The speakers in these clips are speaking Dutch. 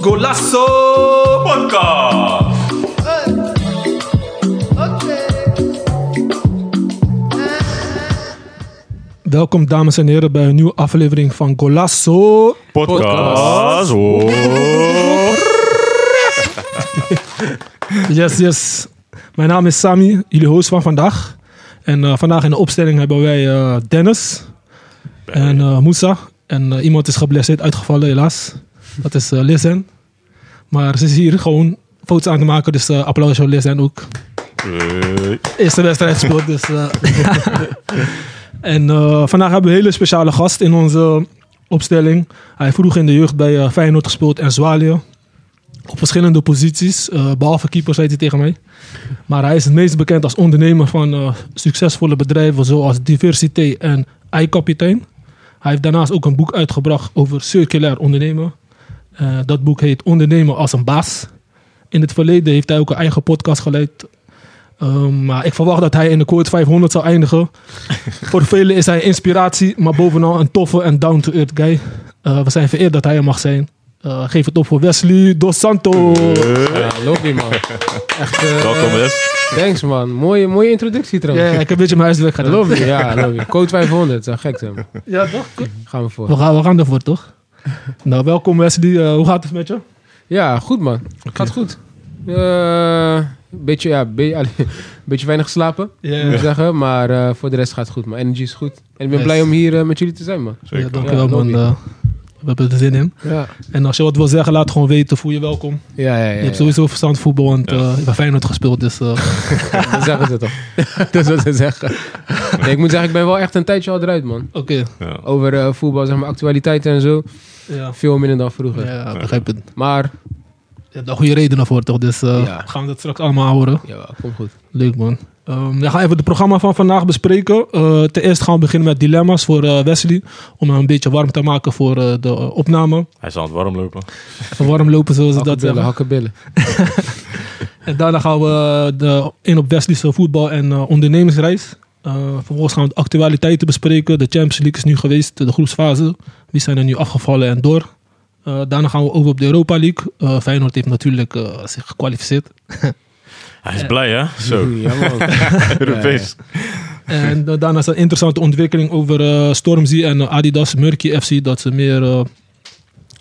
Golasso Podcast. Welkom dames en heren bij een nieuwe aflevering van Golasso. Podcast. Yes, yes. Mijn naam is Sami, jullie host van vandaag. En eh, vandaag in de opstelling hebben wij eh, Dennis en eh Moussa. En iemand is geblesseerd uitgevallen helaas. Dat is eh Lizen. Maar ze is hier gewoon foto's aan te maken, dus applaus voor Lizen ook. Hey. Eerste wedstrijd gespeeld, dus... en vandaag hebben we een hele speciale gast in onze opstelling. Hij vroeger in de jeugd bij Feyenoord gespeeld en Zwalië. Op verschillende posities, eh, behalve keeper, zei hij tegen mij. Maar hij is het meest bekend als ondernemer van eh, succesvolle bedrijven zoals Diversité en iKapitein. Hij heeft daarnaast ook een boek uitgebracht over circulair ondernemen. Eh, dat boek heet Ondernemen als een baas. In het verleden heeft hij ook een eigen podcast geleid. Ehm, maar ik verwacht dat hij in de Quote 500 zal eindigen. Voor velen is hij inspiratie, maar bovenal een toffe en down-to-earth guy. We zijn vereerd dat hij er mag zijn. Eh, geef het op voor Wesley Dos Santos. Ja, man. Echt, eh, Welkom, Wes. Thanks man. Mooie, mooie introductie Ja, trouwens. ik heb een beetje mijn huiswerk gedaan. Lobby, ja, lobby. Code 500, zo gek hem. Ja, toch? Gaan we voor. We gaan, we gaan ervoor, toch? nou, welkom Wesley. Eh, hoe gaat het met je? Ja, goed man. Gaat goed. Eh, beetje, ja, be- beetje weinig geslapen, Ja, moet ik zeggen. Maar eh, voor de rest gaat het goed man. Energy is goed. En ik ben Yes. blij om hier met jullie te zijn man. ja Zeker. dankjewel Ja, man. We hebben er zin in. Ja, En als je wat wil zeggen, laat gewoon weten. Voel je welkom. ja, ja. ja, Je hebt sowieso verstand voetbal, want Ja. eh, ik heb Feyenoord gespeeld. Dus eh, Dat zeggen ze toch. dat is wat ze zeggen. Nee, ik moet zeggen, ik ben wel echt een tijdje al eruit man. oké. Ja. Over eh, voetbal, zeg maar, actualiteiten en zo. Ja. Veel minder dan vroeger. Ja, begrijp het. Maar, Je hebt daar goede redenen voor, toch? Dus eh, Ja. gaan we dat straks allemaal horen. ja, komt goed. Leuk, man. Ehm we gaan even het programma van vandaag bespreken. Eh ten eerste gaan we beginnen met dilemma's voor eh, Wesley. Om hem een beetje warm te maken voor eh, de opname. Hij aan het warm lopen. Even warm lopen, zoals ze dat zeggen. hakkenbillen. En daarna gaan we de, in op Wesley's voetbal- en eh, ondernemersreis. Eh, vervolgens gaan we de actualiteiten bespreken. De Champions League is nu geweest, de groepsfase. Wie zijn er nu afgevallen en door? Eh, daarna gaan we over op de Europa League. Eh, Feyenoord heeft natuurlijk eh, zich gekwalificeerd. Hij is blij, hè? Zo. Ja. Europees. En uh, daarnaast een interessante ontwikkeling over eh, Stormzy en eh, Adidas Murky FC. Dat ze meer eh,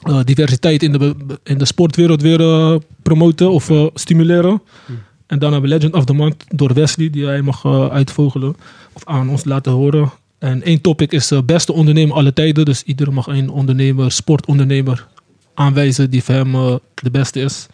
eh, diversiteit in de, in de sportwereld weer eh, promoten of eh, stimuleren. En dan hebben we Legend of the Month door Wesley, die hij mag eh, uitvogelen of aan ons laten horen. En één topic is eh, beste ondernemer alle tijden. Dus iedereen mag een ondernemer, sportondernemer aanwijzen die voor hem eh, de beste is.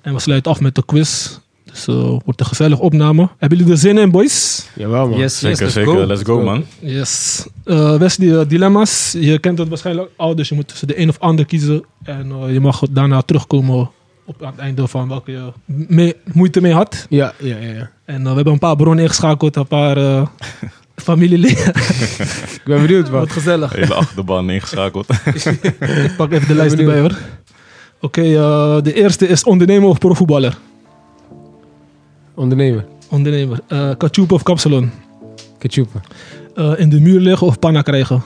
En we sluiten af met de quiz. Dus eh wordt een gezellige opname. Hebben jullie er zin in, boys? Jawel, man. Yes, yes, Zeker, let's zeker. go. Let's go, man. Yes. Eh Wesley, eh, dilemma's. Je kent het waarschijnlijk al, dus je moet tussen de een of ander kiezen. En eh, je mag daarna terugkomen op aan het einde van welke je mee, moeite mee had. Ja, ja, ja. ja. En we hebben een paar bronnen ingeschakeld, een paar eh familieleden. Ik ben benieuwd, man. Wat gezellig. Hele achterban ingeschakeld. Ik pak even de lijst benieuwd. erbij hoor. Oké, eh, de eerste is ondernemer of profvoetballer? Ondernemer. Ondernemer. Eh Kachup of kapsalon? Ketchupen. Eh, in de muur liggen of panna krijgen?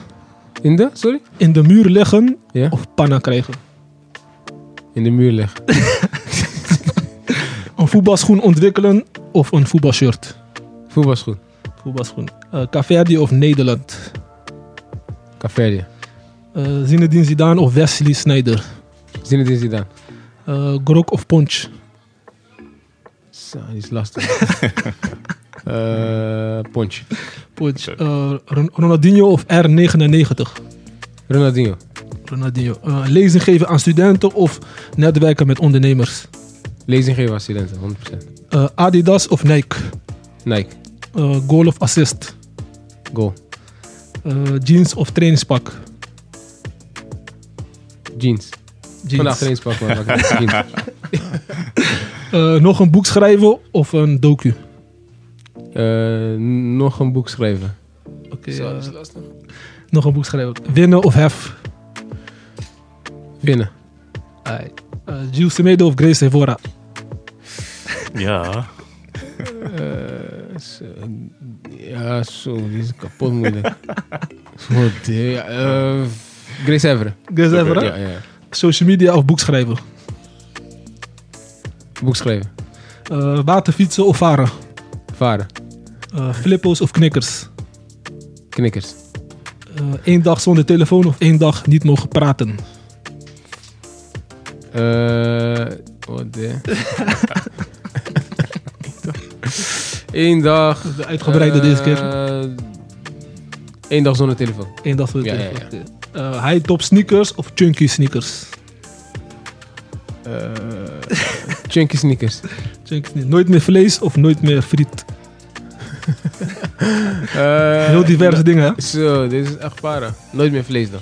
In de? Sorry? In de muur liggen Ja? of panna krijgen? In de muur liggen. Een voetbalschoen ontwikkelen of een voetbalshirt? Voetbalschoen. Voetbalschoen. Uh, Caverdi of Nederland? Caverdi. Uh, Zinedine Zidane of Wesley Sneijder? Zinedine Zidane. Uh, Grok of Ponch? Zo, die is lastig. Eh Ponch. Ponch. Uh, Ron- Ronaldinho of R99? Ronaldinho. Ronaldinho. Uh, lezing geven aan studenten of netwerken met ondernemers? Lezing geven aan studenten, 100%. Uh, Adidas of Nike? Nike. Uh, goal of assist? Goal. Uh, jeans of trainingspak? Jeans. Vandaag Jeans. trainingspak, man. maar ik heb Jeans. Uh, nog een boek schrijven of een docu? Eh, nog een boek schrijven. Oké. Is lastig. nog een boek schrijven. Winnen of hef? Winnen. Uh, Gilles Semedo of Grace Evora? Ja. Eh, Zo, ja, zo, die is kapot moeilijk. Wat, eh, Grace hè? Ja, ja. Social media of boek schrijven? Boek schrijven. Eh, waterfietsen of varen? Varen. Eh, flippo's of knikkers? Knikkers. Eén dag zonder telefoon of één dag niet mogen praten? Eh, wat de... Eén dag. De uitgebreide deze keer. eh, Eén dag zonder telefoon. Eén dag zonder ja, ja, telefoon. Eh, high top sneakers of chunky sneakers? Eh chunky sneakers. Chunky sneakers. Nooit meer vlees of nooit meer friet? Eh, Heel diverse dingen, hè? Zo, dit is echt para. Nooit meer vlees dan.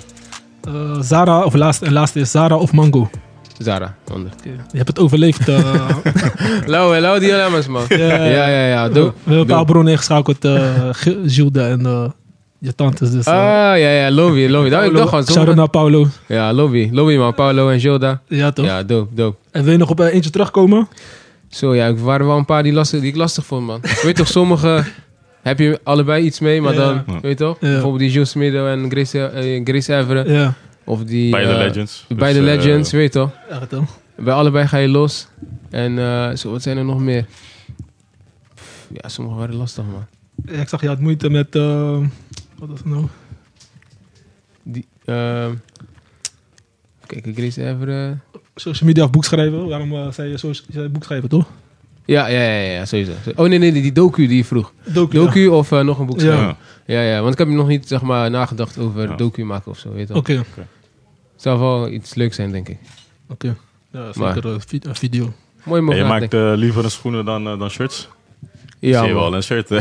Eh, Zara, of laatste, en laatste is Zara of Mango? Zara, ander. Je hebt het overleefd. eh Lauw, lauw dilemma's, man. Ja, Ja, ja, ja. ja. we Doe. hebben een paar doe. bronnen ingeschakeld. eh Gilda en eh, je tantes. Dus, eh, Ah, ja, ja. Lobby, lobby. Dat, ik dacht gewoon zo. naar Paulo. Ja, lobby. Lobby, man. Paulo en Gilda. Ja, toch? Ja, dope, dope. En wil je nog op eh, eentje terugkomen? Zo, ja. Er waren wel een paar die, lastig, die ik lastig vond, man. Ik weet toch, sommige heb je allebei iets mee, maar Ja. dan, Ja. weet je toch? Ja. Bijvoorbeeld die Jules Smido en Grace, eh, Grace Everen. Ja, Of die... Beide eh, legends. Dus, eh, legends, weet je toch? echt toch? Bij allebei ga je los. En eh, zo, wat zijn er nog meer? Pff, Ja, sommige waren lastig, man. Ja, ik zag je had moeite met... eh, wat het nou? Die, ehm kijk, Grace Everen. Social media of boek schrijven. Waarom eh, zei je, so- je zei boek schrijven, toch? Ja, ja, ja, ja, sowieso. Oh nee, nee, die, die docu die je vroeg. Docu. Docu of eh, nog een boek Ja. schrijven? Ja. ja, want ik heb nog niet zeg maar, nagedacht over Ja. docu maken of zo. Weet je Oké, wel. oké. Het zou wel iets leuks zijn, denk ik. Ja, Maar- zeker een vi- een video. Mooi En mogen je maakt eh, liever een schoenen dan, eh, dan shirts? Ja, Zie je wel een shirt, hè?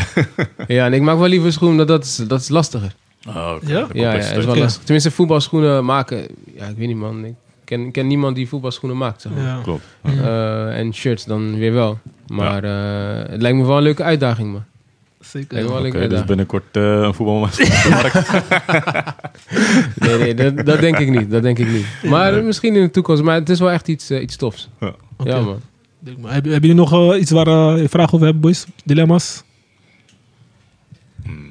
ja, en ik maak wel liever schoenen, dat is, dat is lastiger. Oh, oké. Ja? Ja, ja, is wel lastig. Tenminste, voetbalschoenen maken. Ja, ik weet niet, man. Ik ken, ik ken niemand die voetbalschoenen maakt. Zeg maar. Ja. Klopt. Ja. Eh, en shirts dan weer wel. Maar eh, het lijkt me wel een leuke uitdaging, man. Zeker. Leuke dus binnenkort eh, een voetbalmarkt. Nee, nee, dat, dat denk ik niet. Dat denk ik niet. Maar misschien in de toekomst. Maar het is wel echt iets, iets tofs. Oké. Ja, man. Hebben, hebben jullie nog eh, iets waar eh, je vragen over hebben, boys? Dilemma's? Hmm,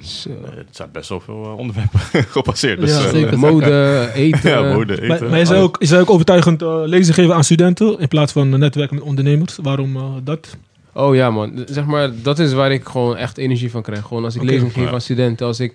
het zijn best wel veel eh, onderwerpen gepasseerd. Dus, Ja, eh, zeker. Mode, eten. ja, mode, eten. Maar, maar je zou ook, je zou ook overtuigend eh lezen geven aan studenten in plaats van eh, netwerken met ondernemers. Waarom eh, dat? Oh ja, man. Zeg maar, dat is waar ik gewoon echt energie van krijg. Gewoon als ik Oké. lezing geef Ja. aan studenten. Als ik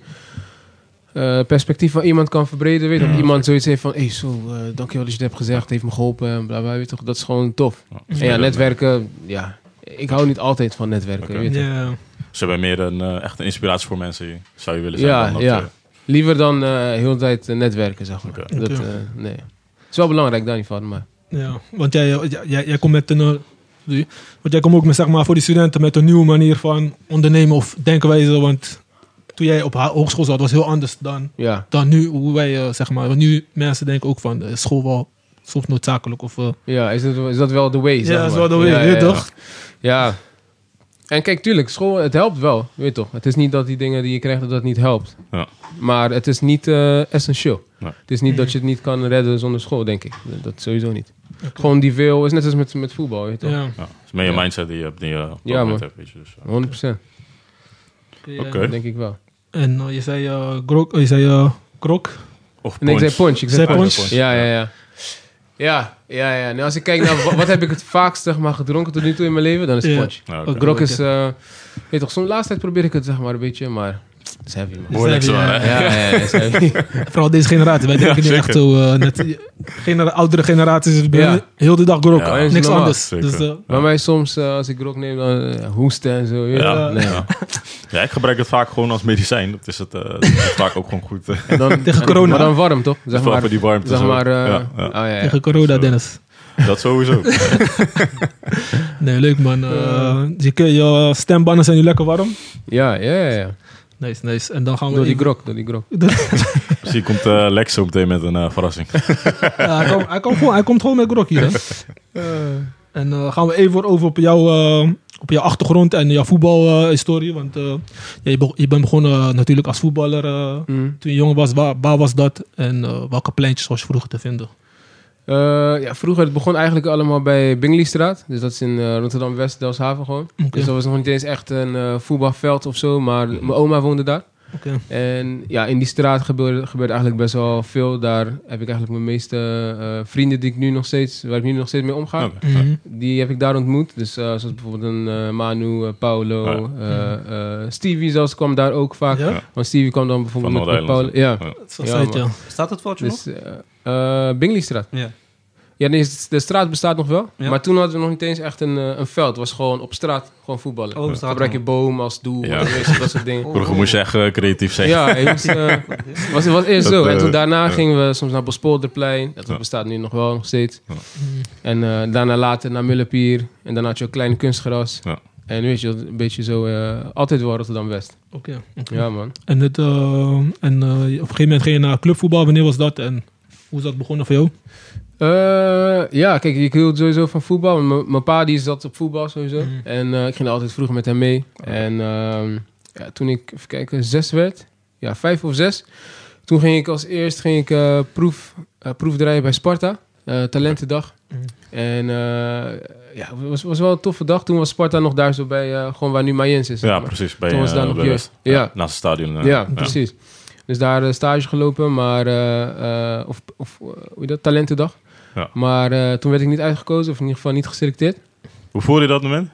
eh, perspectief van iemand kan verbreden. Weet je, dat Ja. iemand zoiets heeft van... Hé, hey, zo, eh, dankjewel dat je het hebt gezegd. Het heeft me geholpen. En bla, bla, weet je toch, dat is gewoon tof. En ja, netwerken... Ja, ik hou niet altijd van netwerken. Oké. Weet je. Ja. Ze hebben meer een, eh, echt een inspiratie voor mensen, zou je willen zijn. Ja, dan ja. Liever dan eh heel de tijd netwerken, zeg maar. Dat, eh, nee. Het is wel belangrijk, daar niet van. Maar Ja, want jij, jij, jij, jij komt met een. Want jij komt ook met, zeg maar, voor die studenten met een nieuwe manier van ondernemen of denkenwijze. Want toen jij op hogeschool zat, was heel anders dan, ja, dan nu. Hoe wij, eh, zeg maar. Want nu mensen denken ook van eh, school wel soms noodzakelijk. Of, eh, ja is, dat, is dat wel de way, zeg ja, dat is wel de way, ja, ja, ja. toch? Ja. En kijk, tuurlijk, school, het helpt wel. Weet je toch? Het is niet dat die dingen die je krijgt, dat dat niet helpt. Ja. Maar het is niet eh, essentieel. Nee. Het is niet dat je het niet kan redden zonder school, denk ik. Dat sowieso niet. Gewoon die veel, is net als met, met voetbal, weet je toch? Ja. ja, het is meer je Ja. mindset die je hebt, die je dat Ja, man. hebt. Weet je, dus, eh. 100%. Oké. Denk ik wel. En eh, je zei uh, grok, je zei eh, krok. Of Nee, ik zei punch. Ik Zei zei punch. punch? Ja, ja, ja. Ja, ja, ja. Nou, als ik kijk naar wa- wat heb ik het vaakst zeg maar, gedronken tot nu toe in mijn leven, dan is het punch. Ja. Oké. Grok is, eh weet je toch, zo'n laatste tijd probeer ik het zeg maar een beetje, maar is heavy man. Behoorlijk Zei zwaar, je, hè? Ja, ja, ja, het is heavy. Vooral deze generatie. Wij denken niet zeker. echt zo. eh, net, genera oudere generaties hun heel de dag grok. Ja, Niks normaal. anders. Dus, eh, Bij mij soms, eh, als ik grok neem, dan hoesten en zo. Ja. Ja. Nee. Ja. Ja, ik gebruik het vaak gewoon als medicijn. Dat is het, eh, dat is vaak ook gewoon goed. En dan, Tegen en- corona. Maar dan warm, toch? Zeg Vooral maar, voor die warmte. zeg maar ja, ja. Oh, ja, ja. tegen corona, Zo. Dennis. Dat sowieso. Nee, leuk man. Eh, je, je stembanden zijn nu lekker warm. ja, ja, ja, ja. Nice, nice. En dan gaan we Door die even- grok, door die grok. Misschien komt eh, Lex zo meteen met een eh, verrassing. Ja, hij, komt, hij, komt gewoon, hij komt gewoon met grok hier. Hè? En eh, gaan we even over op jouw, eh, op jouw achtergrond en jouw voetbalhistorie. want eh, ja, je, be- je bent begonnen eh, natuurlijk als voetballer eh, Mm. toen je jong was. Waar, waar was dat? En eh, welke pleintjes was je vroeger te vinden? Eh, ja, vroeger, het begon eigenlijk allemaal bij Bingleystraat. Dus dat is in eh, Rotterdam-West, Delfshaven gewoon. Dus dat was nog niet eens echt een eh, voetbalveld of zo, maar mijn oma woonde daar. Oké. En ja, in die straat gebeurde, gebeurde eigenlijk best wel veel. Daar heb ik eigenlijk mijn meeste eh, vrienden die ik nu nog steeds, waar ik nu nog steeds mee omga. Mhm. Die heb ik daar ontmoet. Dus eh, zoals bijvoorbeeld een eh, Manu, Paulo, eh, Stevie zelfs kwam daar ook vaak. Ja? Want Stevie kwam dan bijvoorbeeld Van met, met Paulo. Noord-Eiland. Ja, Ja. Staat het voortje dus eh, eh, Bingleystraat. Ja. Ja, nee, de straat bestaat nog wel. Ja. Maar toen hadden we nog niet eens echt een, eh, een veld. Het was gewoon op straat, gewoon voetballen. Oh, straat Gebruik je boom als doel, Ja. dat soort dingen. Vroeger moest je echt creatief zijn. Ja, het was, eh, was, het was eerst Dat, zo. En eh, toen daarna gingen we soms naar Bospolderplein. Dat Ja. bestaat nu nog wel, nog steeds. En eh, daarna later naar Mullepier. En dan had je een klein kunstgras. Ja. En weet je, een beetje zo... eh, altijd wel Rotterdam-West. Oké. oké. Ja, man. En, het, eh, en op een gegeven moment ging je naar clubvoetbal. Wanneer was dat en hoe is dat begonnen voor jou? Eh, ja, kijk, ik hield sowieso van voetbal. Mijn pa die zat op voetbal sowieso. Mhm. En eh, ik ging altijd vroeg met hem mee. En ehm, ja, toen ik, even kijken, zes werd, ja, vijf of zes. Toen ging ik als eerst ging ik, eh, proef, eh, proefdraaien bij Sparta. eh, talentendag. Mhm. En eh, ja, het was, was wel een toffe dag. Toen was Sparta nog daar zo bij, eh, gewoon waar nu Mayens is. Ja, maar. precies. Bij, Toen was daar nog. Ja. Naast het stadion. eh, Ja, precies. Dus daar stage gelopen, maar... eh, eh, of, of hoe heet dat? Talentendag. Ja. Maar eh, toen werd ik niet uitgekozen, of in ieder geval niet geselecteerd. Hoe voelde je dat moment?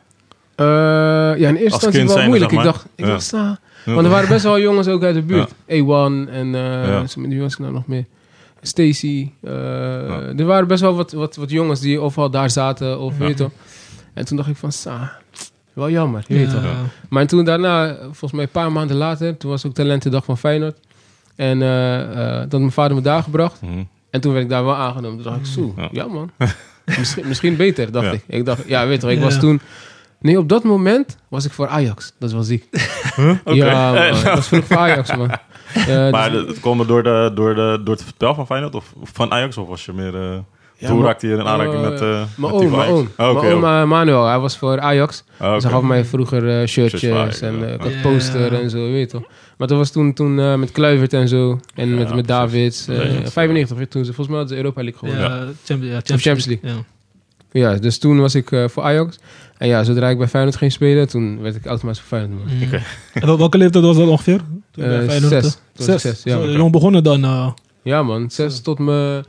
Eh, ja, in eerste instantie wel zijnde, moeilijk. zeg Ik dacht, ik Ja. dacht, ah. Want er waren best wel jongens ook uit de buurt. A1 en eh wie was ik nou nog meer? Stacy. eh, Er waren best wel wat, wat, wat jongens die ofwel daar zaten of Ja. weet je. En toen dacht ik van, sa, wel jammer, je weet Ja. toch. Maar toen daarna, volgens mij een paar maanden later, toen was ook talentendag van Feyenoord. En eh, eh, dat had mijn vader me daar gebracht. Mhm. En toen werd ik daar wel aangenomen. Toen dacht ik, zo, Ja. ja man. misschien, misschien beter, dacht Ja. ik. Ik dacht, ja, weet je toch, ik Ja. was toen... Nee, op dat moment was ik voor Ajax. Dat is wel ziek. Oké. Ja, man. Ik was vroeg voor Ajax, man. Maar dus- het kwam door, de, door, de, door het spel van Feyenoord of of van Ajax? Of was je meer... eh Ja, toen raakte je in aanraking eh, met, eh Mijn met oom, die mijn oom. Oh, oké, Mijn oom eh, Manuel, hij was voor Ajax. Oh, Dus hij oké. gaf mij vroeger eh, shirtjes Shirts en ja. eh, ik had Ja. poster en zo, weet je toch. Maar dat was toen, toen eh, met Kluivert en zo. En Ja, met, met. Davids. eh, Legends. 95 werd toen ze volgens mij hadden ze Europa League Ja, gewonnen. Champions, ja, Of Champions League. Ja. Ja, dus toen was ik eh, voor Ajax. En ja, zodra ik bij Feyenoord ging spelen, toen werd ik automatisch voor Feyenoord. Mhm. Oké. En wel- welke leeftijd was dat ongeveer? Toen bij Eh, zes. eh, ik zes, ja. Zo jong begonnen dan, eh Ja man, zes tot mijn,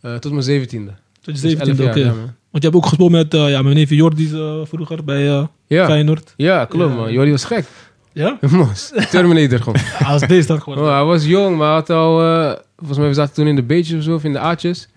eh, tot mijn zeventiende. tot je Dus 17 elf oké. jaar, ja, man. Want je hebt ook gespeeld met eh, ja, mijn neefje Jordi eh, vroeger bij eh, Ja, Feyenoord. ja klopt Ja. man. Jordi was gek. Ja? Mos. Terminator gewoon. Hij was beest geworden. Oh, hij was jong, maar hij had al... eh, volgens mij, we zaten toen in de beetjes of zo, of in de aatjes.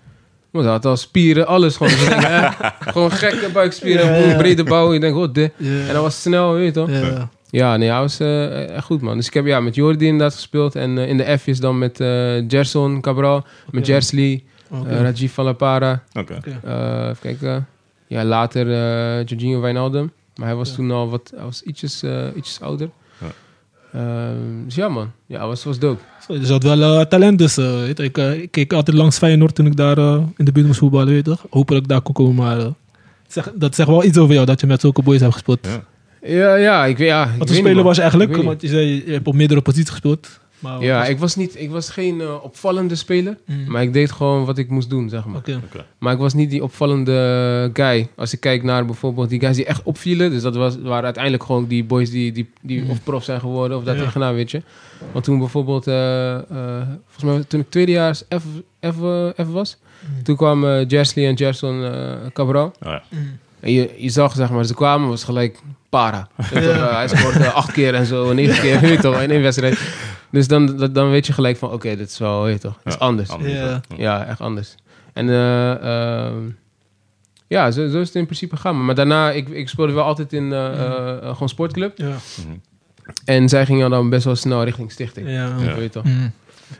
Maar hij had al spieren, alles gewoon. Dus denk, eh, gewoon gekke buikspieren, Ja, gewoon ja. brede bouw. Je denkt, de... Ja. En hij was snel, weet je toch? Ja. Ja, nee, hij was eh, echt goed, man. Dus ik heb ja, met Jordi inderdaad gespeeld. En in de F's dan met eh Gerson Cabral, met. Jersley, Oké. eh, Rajiv van La Para. Oké. Oké. Eh, even kijken. Ja, later eh Jorginho Wijnaldum. Maar hij was Ja. toen al wat... Hij was ietsjes, eh, ietsjes ouder. Ja. Ehm, dus ja, man. Ja, was, was dope. Zo, Dus je had wel eh, talent dus. eh, weet ik, ik keek altijd langs Feyenoord toen ik daar eh, in de buurt moest voetballen. Weet toch. Hopelijk daar kon komen. Maar zeg, dat zegt wel iets over jou dat je met zulke boys hebt gespeeld. Ja. Ja, ja, ik weet ja. Wat voor niet, speler was je eigenlijk? Want je zei, je hebt op meerdere posities gespeeld. Maar Ja, was- ik was, niet, ik was geen eh, opvallende speler. Mm. Maar ik deed gewoon wat ik moest doen, zeg maar. Oké. Maar ik was niet die opvallende guy. Als ik kijk naar bijvoorbeeld die guys die echt opvielen. Dus dat was, waren uiteindelijk gewoon die boys die, die, die Mm. of prof zijn geworden. Of daar Ja. tegenaan, weet je. Want toen bijvoorbeeld... eh, eh, volgens mij toen ik tweedejaars F, F, F was. Mm. Toen kwamen Jersley en Gerson eh Cabral. Oh, ja. Mm. En je, je zag, zeg maar, ze kwamen, was gelijk para. Eh, hij scoorde acht keer en zo, negen keer, weet toch, in één wedstrijd. Dus dan, dat- dan weet je gelijk van, oké, dit is wel, weet je toch, het is Ja, anders. anders, Ja. ja. Echt anders. En eh, ehm, ja, zo, zo is het in principe gaan. Maar daarna, ik, ik speelde wel altijd in eh, eh, eh, gewoon sportclub. Ja. Mhm. En zij gingen dan best wel snel richting stichting. Ja. Ja. Weet je toch. Mm.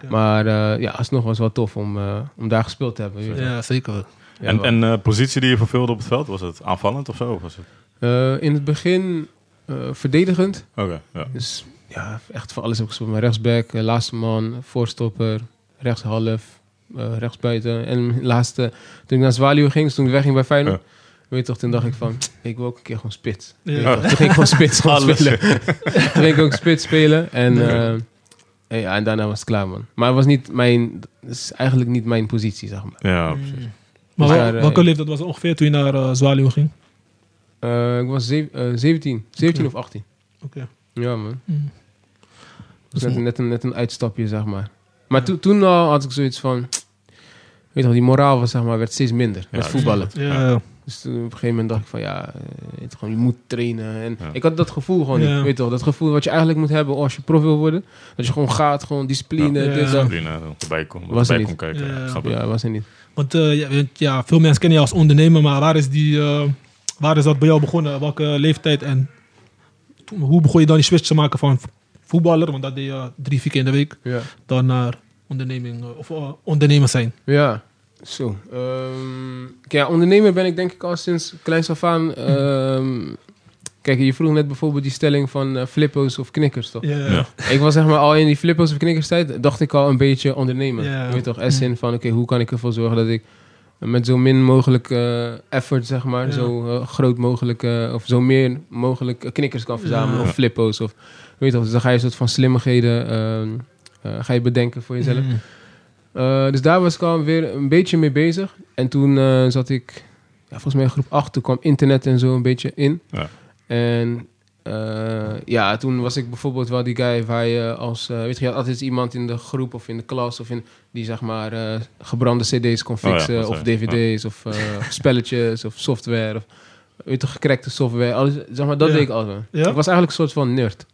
Maar eh, ja, alsnog was het wel tof om, eh, om daar gespeeld te hebben. Ja, zeker. En, en eh, positie die je vervulde op het veld, was het aanvallend of zo? Of was het... Eh, in het begin eh, verdedigend. Oké, ja. Dus ja, echt voor alles heb ik gespeeld. Maar rechtsback, laatste man, voorstopper, rechtshalf, eh rechtsbuiten. En laatste, toen ik naar Zwaluwe ging, dus toen ik wegging bij Feyenoord. Weet je toch, toen dacht ik van, ik wil ook een keer gewoon spits. Ja. Toch? Toen ging ik gewoon spits gewoon spelen. toen ging ik ook spits spelen. En, Ja. Eh, en, ja, en daarna was het klaar, man. Maar het was niet mijn, het is eigenlijk niet mijn positie, zeg maar. Ja, Mm. precies. Maar Dus wel- daar, eh, welke leeftijd was het ongeveer toen je naar eh Zwaluwe ging? Eh, ik was zev- eh, 17. 17 Oké. of 18. Oké. Ja, man. Mm. Dus net, net, een, net een uitstapje, zeg maar. Maar toen toen al had ik zoiets van... Weet je wel, die moraal was, zeg maar, werd steeds minder. met Ja, voetballen. Ja, ja. Dus toen op een gegeven moment dacht ik van ja, eh, weet je, gewoon, je moet trainen. En Ja. ik had dat gevoel gewoon Ja. niet. Weet toch, dat gevoel wat je eigenlijk moet hebben als je prof wil worden. Dat je gewoon gaat, gewoon discipline, Ja. dit. Discipline, eh, erbij komen. Was er erbij niet. kon kijken. Ja, was er niet. Want eh, ja, veel mensen kennen je als ondernemer, maar waar is, die, eh, waar is dat bij jou begonnen? Welke leeftijd en toen- hoe begon je dan die switch te maken van vo- voetballer, want dat deed je drie, vier keer in de week, Ja. dan naar onderneming eh, of eh, ondernemer zijn? Ja, zo. Ehm, kijk, ja, ondernemer ben ik denk ik al sinds kleins af aan. Ehm, kijk, je vroeg net bijvoorbeeld die stelling van eh, flippo's of knikkers, toch? Ja, Ja. Ik was zeg maar al in die flippers of knikkers tijd, dacht ik al een beetje ondernemen. Ja. Je weet toch, as in van, oké, hoe kan ik ervoor zorgen dat ik met zo min mogelijk eh, effort, zeg maar, zo eh, groot mogelijk, eh, of zo meer mogelijk knikkers kan verzamelen, of flippo's, of weet je toch, dus dan ga je een soort van slimmigheden, ehm, eh, ga je bedenken voor jezelf. Mm. Eh, dus daar was ik al weer een beetje mee bezig. En toen eh, zat ik, ja, volgens mij in groep 8, toen kwam internet en zo een beetje in. Ja. En eh, ja, toen was ik bijvoorbeeld wel die guy waar je als... eh, weet je, je had altijd iemand in de groep of in de klas of in... die zeg maar eh, gebrande cd's kon Oh ja, fixen of dvd's of eh, spelletjes of software of... Weet je, gecrackte software. Alles, zeg maar, dat Ja. deed ik altijd. Ja? Ik was eigenlijk een soort van nerd.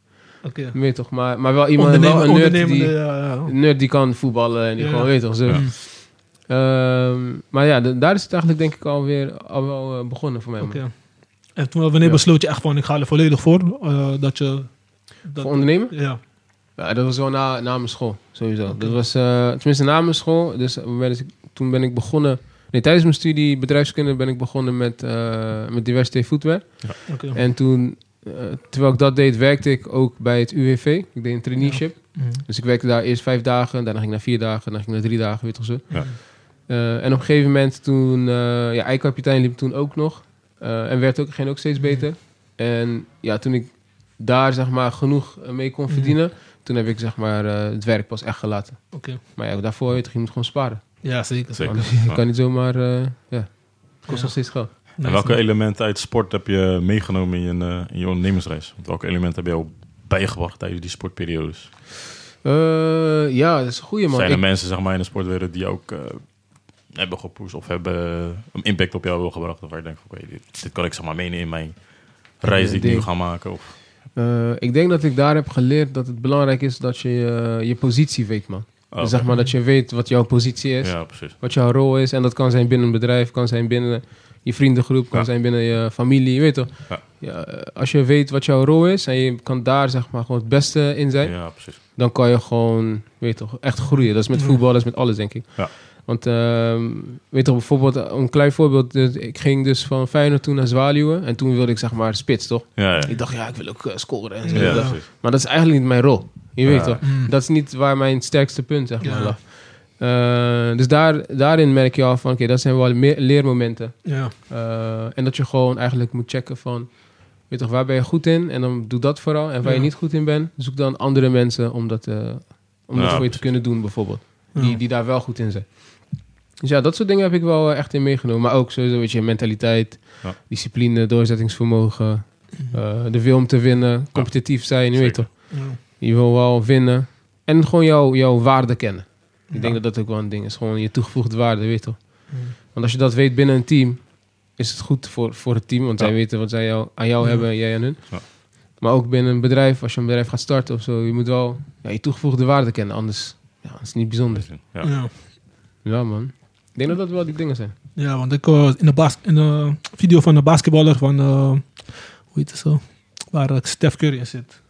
Oké. Weet toch? Maar, maar wel iemand, wel een nerd die... ja, ja. Nerd die kan voetballen en die Ja. gewoon, weet toch, zo. Ja. Ehm, maar ja, de- daar is het eigenlijk denk ik alweer al wel eh, begonnen voor mij. Oké. En toen, wanneer Ja. besloot je echt van, ik ga er volledig voor? eh, dat je... Dat, Voor ondernemen? Ja. Ja, dat was wel na, na mijn school, sowieso. Dat was, eh, tenminste na mijn school, dus ik- toen ben ik begonnen... Nee, tijdens mijn studie bedrijfskunde ben ik begonnen met, met diversity footwear. Oké. En toen, terwijl ik dat deed, werkte ik ook bij het UWV. Ik deed een traineeship. Mm. Dus ik werkte daar eerst vijf dagen, daarna ging ik naar vier dagen, daarna ging ik naar drie dagen, weet je wel zo. Ja. Eh, en op een gegeven moment toen, eh ja, eikapitein liep toen ook nog. Eh, en werd ook, ging ook steeds beter. En ja, toen ik daar zeg maar genoeg eh, mee kon Mhm. verdienen, toen heb ik zeg maar eh, het werk pas echt gelaten. Oké. Maar ja, daarvoor weet je, je moet gewoon sparen. Ja, zeker. Zeker. Want je kan niet zomaar, eh, ja, het kost Ja. nog steeds geld. En welke elementen uit sport heb je meegenomen in je, eh, in je ondernemersreis? Want welke elementen heb je al bijgebracht tijdens die sportperiodes? Eh, ja, dat is een goede man. Zijn er Ik- mensen zeg maar, in de sportwereld die ook eh, hebben gepusht of hebben een impact op jou hebben gebracht? Of waar je denkt, van, oké, dit, dit kan ik zeg maar meenemen in mijn reis die ik nu ga maken? Of, eh, ik denk dat ik daar heb geleerd dat het belangrijk is dat je je positie weet, man. Oh, Dus zeg maar dat je weet wat jouw positie is. Ja, precies. wat jouw rol is. En dat kan zijn binnen een bedrijf, kan zijn binnen je vriendengroep, kan Ja. zijn binnen je familie. Je weet toch? Ja. Ja, eh, als je weet wat jouw rol is en je kan daar zeg maar gewoon het beste in zijn, Ja, precies. dan kan je gewoon, weet toch, echt groeien. Dat is met voetbal, dat is met alles, denk ik. Ja. Want, ehm, weet toch, bijvoorbeeld, eh, een klein voorbeeld. dus Ik ging dus van Feyenoord toen naar Zwaluwen. En toen wilde ik, zeg maar, spits, toch? Ja, ja. Ik dacht, ja, ik wil ook eh, scoren en zo. Ja. Maar dat is eigenlijk niet mijn rol. Je Ja. weet toch? Mm. Dat is niet waar mijn sterkste punt zeg maar, Ja. lag. Eh, dus daar, daarin merk je al van, oké, dat zijn wel meer leermomenten. Ja. Eh, en dat je gewoon eigenlijk moet checken van, weet toch, waar ben je goed in? En dan doe dat vooral. En waar je niet goed in bent, zoek dan andere mensen om dat, eh, om Ja, dat voor je te kunnen doen, bijvoorbeeld. Ja. Die, die daar wel goed in zijn. Dus ja, dat soort dingen heb ik wel echt in meegenomen. Maar ook sowieso, weet je, mentaliteit, Ja. discipline, doorzettingsvermogen, eh, de wil om te winnen, competitief zijn, je weet toch. Je wil wel winnen. En gewoon jouw, jouw waarde kennen. Ik Ja. denk dat dat ook wel een ding is. Gewoon je toegevoegde waarde, weet je toch. Mm. Want als je dat weet binnen een team, is het goed voor, voor het team. Want Ja. zij weten wat zij jou, aan jou Ja. hebben en jij aan hun. Ja. Maar ook binnen een bedrijf, als je een bedrijf gaat starten of zo, je moet wel ja, je toegevoegde waarde kennen. Anders ja, is het niet bijzonder. Ja. Ja. Ja, man. Ik denk dat dat wel die dingen zijn. Ja, want ik eh, in de, bas in de video van de basketballer van, eh, hoe heet het zo, waar Steph Curry in zit.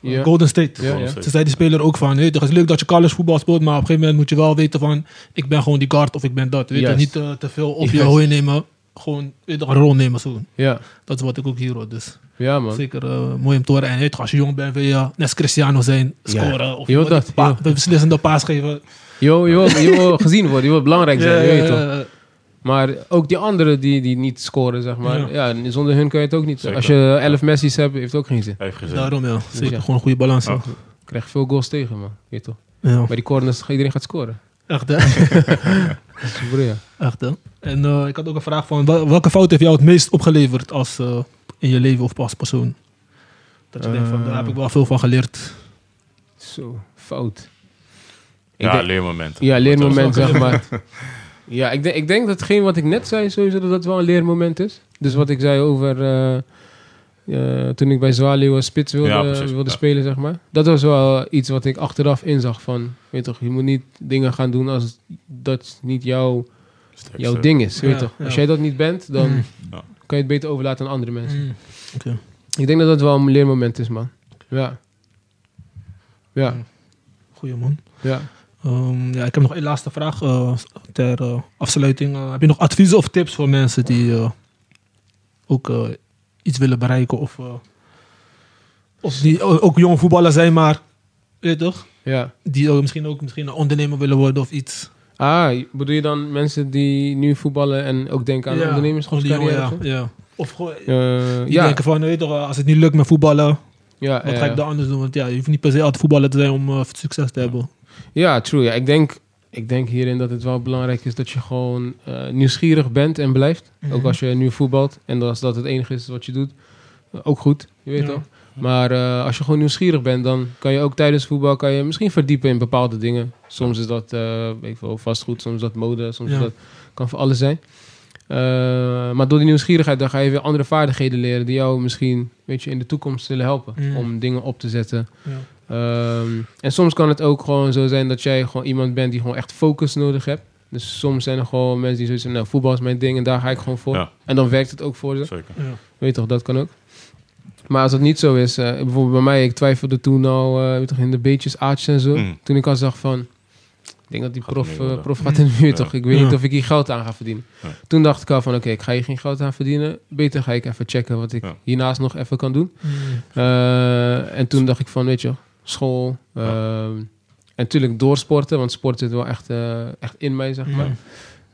Ja. Golden State. Ja, ja. Ze zei die speler ook van, weet het is leuk dat je college voetbal speelt, maar op een gegeven moment moet je wel weten van, ik ben gewoon die guard of ik ben dat. Weet je, niet eh, te veel op je hooi nemen, gewoon weet een rol nemen. Zo. Ja, Dat is wat ik ook hier hoor. Dus ja man. zeker eh, mooi om te horen. En weet als je jong bent, wil je net als Cristiano zijn, scoren. Of Je dat, pa- beslissende paas geven. Je wil, je gezien worden, je wil belangrijk zijn, je weet toch. Ja, Maar ook die anderen die, die niet scoren, zeg maar. Ja. zonder hun kan je het ook niet. Zeker. Als je elf Messi's hebt, heeft het ook geen zin. Heeft gezien. Daarom ja, zeker ja. gewoon een goede balans. Oh. ja. krijg je veel goals tegen, man. Weet je toch? Ja. Bij die corners gaat iedereen gaat scoren. Echt hè? Super, ja. Echt, hè? En eh, ik had ook een vraag van, wel- welke fout heeft jou het meest opgeleverd als, eh, in je leven of als persoon? Dat je denkt van, daar heb ik wel veel van geleerd. Zo, fout. Ik Ja, denk- leermoment. ja, leermoment, Dat is zeg maar. Ja, ik denk, ik denk dat hetgeen wat ik net zei, sowieso dat dat wel een leermoment is. Dus wat ik zei over eh, eh, toen ik bij Zwaluw als spits wilde, Ja, precies, wilde ja. spelen, zeg maar. Dat was wel iets wat ik achteraf inzag van, weet toch, je moet niet dingen gaan doen als dat niet jouw, Sterkste. jouw ding is, weet Ja, toch. ja. Als jij dat niet bent, dan Mm. Ja. kan je het beter overlaten aan andere mensen. Mm. Oké. Ik denk dat dat wel een leermoment is, man. Ja. Ja, Goeie man. ja. Ehm, ja, ik heb nog één laatste vraag eh, ter eh, afsluiting. Eh, heb je nog adviezen of tips voor mensen die ook iets willen bereiken? Of, of die ook jong voetballer zijn, maar weet je toch? ja. Die misschien ook misschien een ondernemer willen worden of iets. Ah, bedoel je dan mensen die nu voetballen en ook denken aan Ja, ondernemerscarrière? ja, ja. Of gewoon die ja, denken van, weet je toch, als het niet lukt met voetballen, ja, wat ga ik dan anders doen? Want ja, je hoeft niet per se altijd voetballer te zijn om succes te hebben. Ja, true. Ja, ik, denk, ik denk hierin dat het wel belangrijk is dat je gewoon eh, nieuwsgierig bent en blijft. Mhm. Ook als je nu voetbalt en als dat het enige is wat je doet. eh, ook goed, je weet Ja. toch? Maar eh, als je gewoon nieuwsgierig bent, dan kan je ook tijdens voetbal kan je misschien verdiepen in bepaalde dingen. Soms is dat weet ik veel, vastgoed, soms is dat mode, soms Ja. is dat kan voor alles zijn. Maar door die nieuwsgierigheid dan ga je weer andere vaardigheden leren die jou misschien weet je, in de toekomst zullen helpen Mm. om dingen op te zetten. Ja. Ehm, en soms kan het ook gewoon zo zijn dat jij gewoon iemand bent die gewoon echt focus nodig hebt. Dus soms zijn er gewoon mensen die zoiets van, nou, voetbal is mijn ding en daar ga ik gewoon voor. Ja. En dan werkt het ook voor ze. Zeker. Ja. Weet je toch, dat kan ook. Maar als het niet zo is, eh, bijvoorbeeld bij mij, ik twijfelde toen al eh, weet je toch, in de beetjes, aartjes en zo. Mm. Toen ik al zag van, ik denk dat die Gaat prof, eh, prof gaat in de muur Ja. toch. Ik weet Ja. niet of ik hier geld aan ga verdienen. Ja. Toen dacht ik al van, oké, ik ga hier geen geld aan verdienen. Beter ga ik even checken wat ik Ja. hiernaast nog even kan doen. Mm. Eh, en toen dacht ik van, weet je, school. Ja. ehm, en natuurlijk doorsporten, want sport zit wel echt, eh, echt in mij, zeg maar. Mm.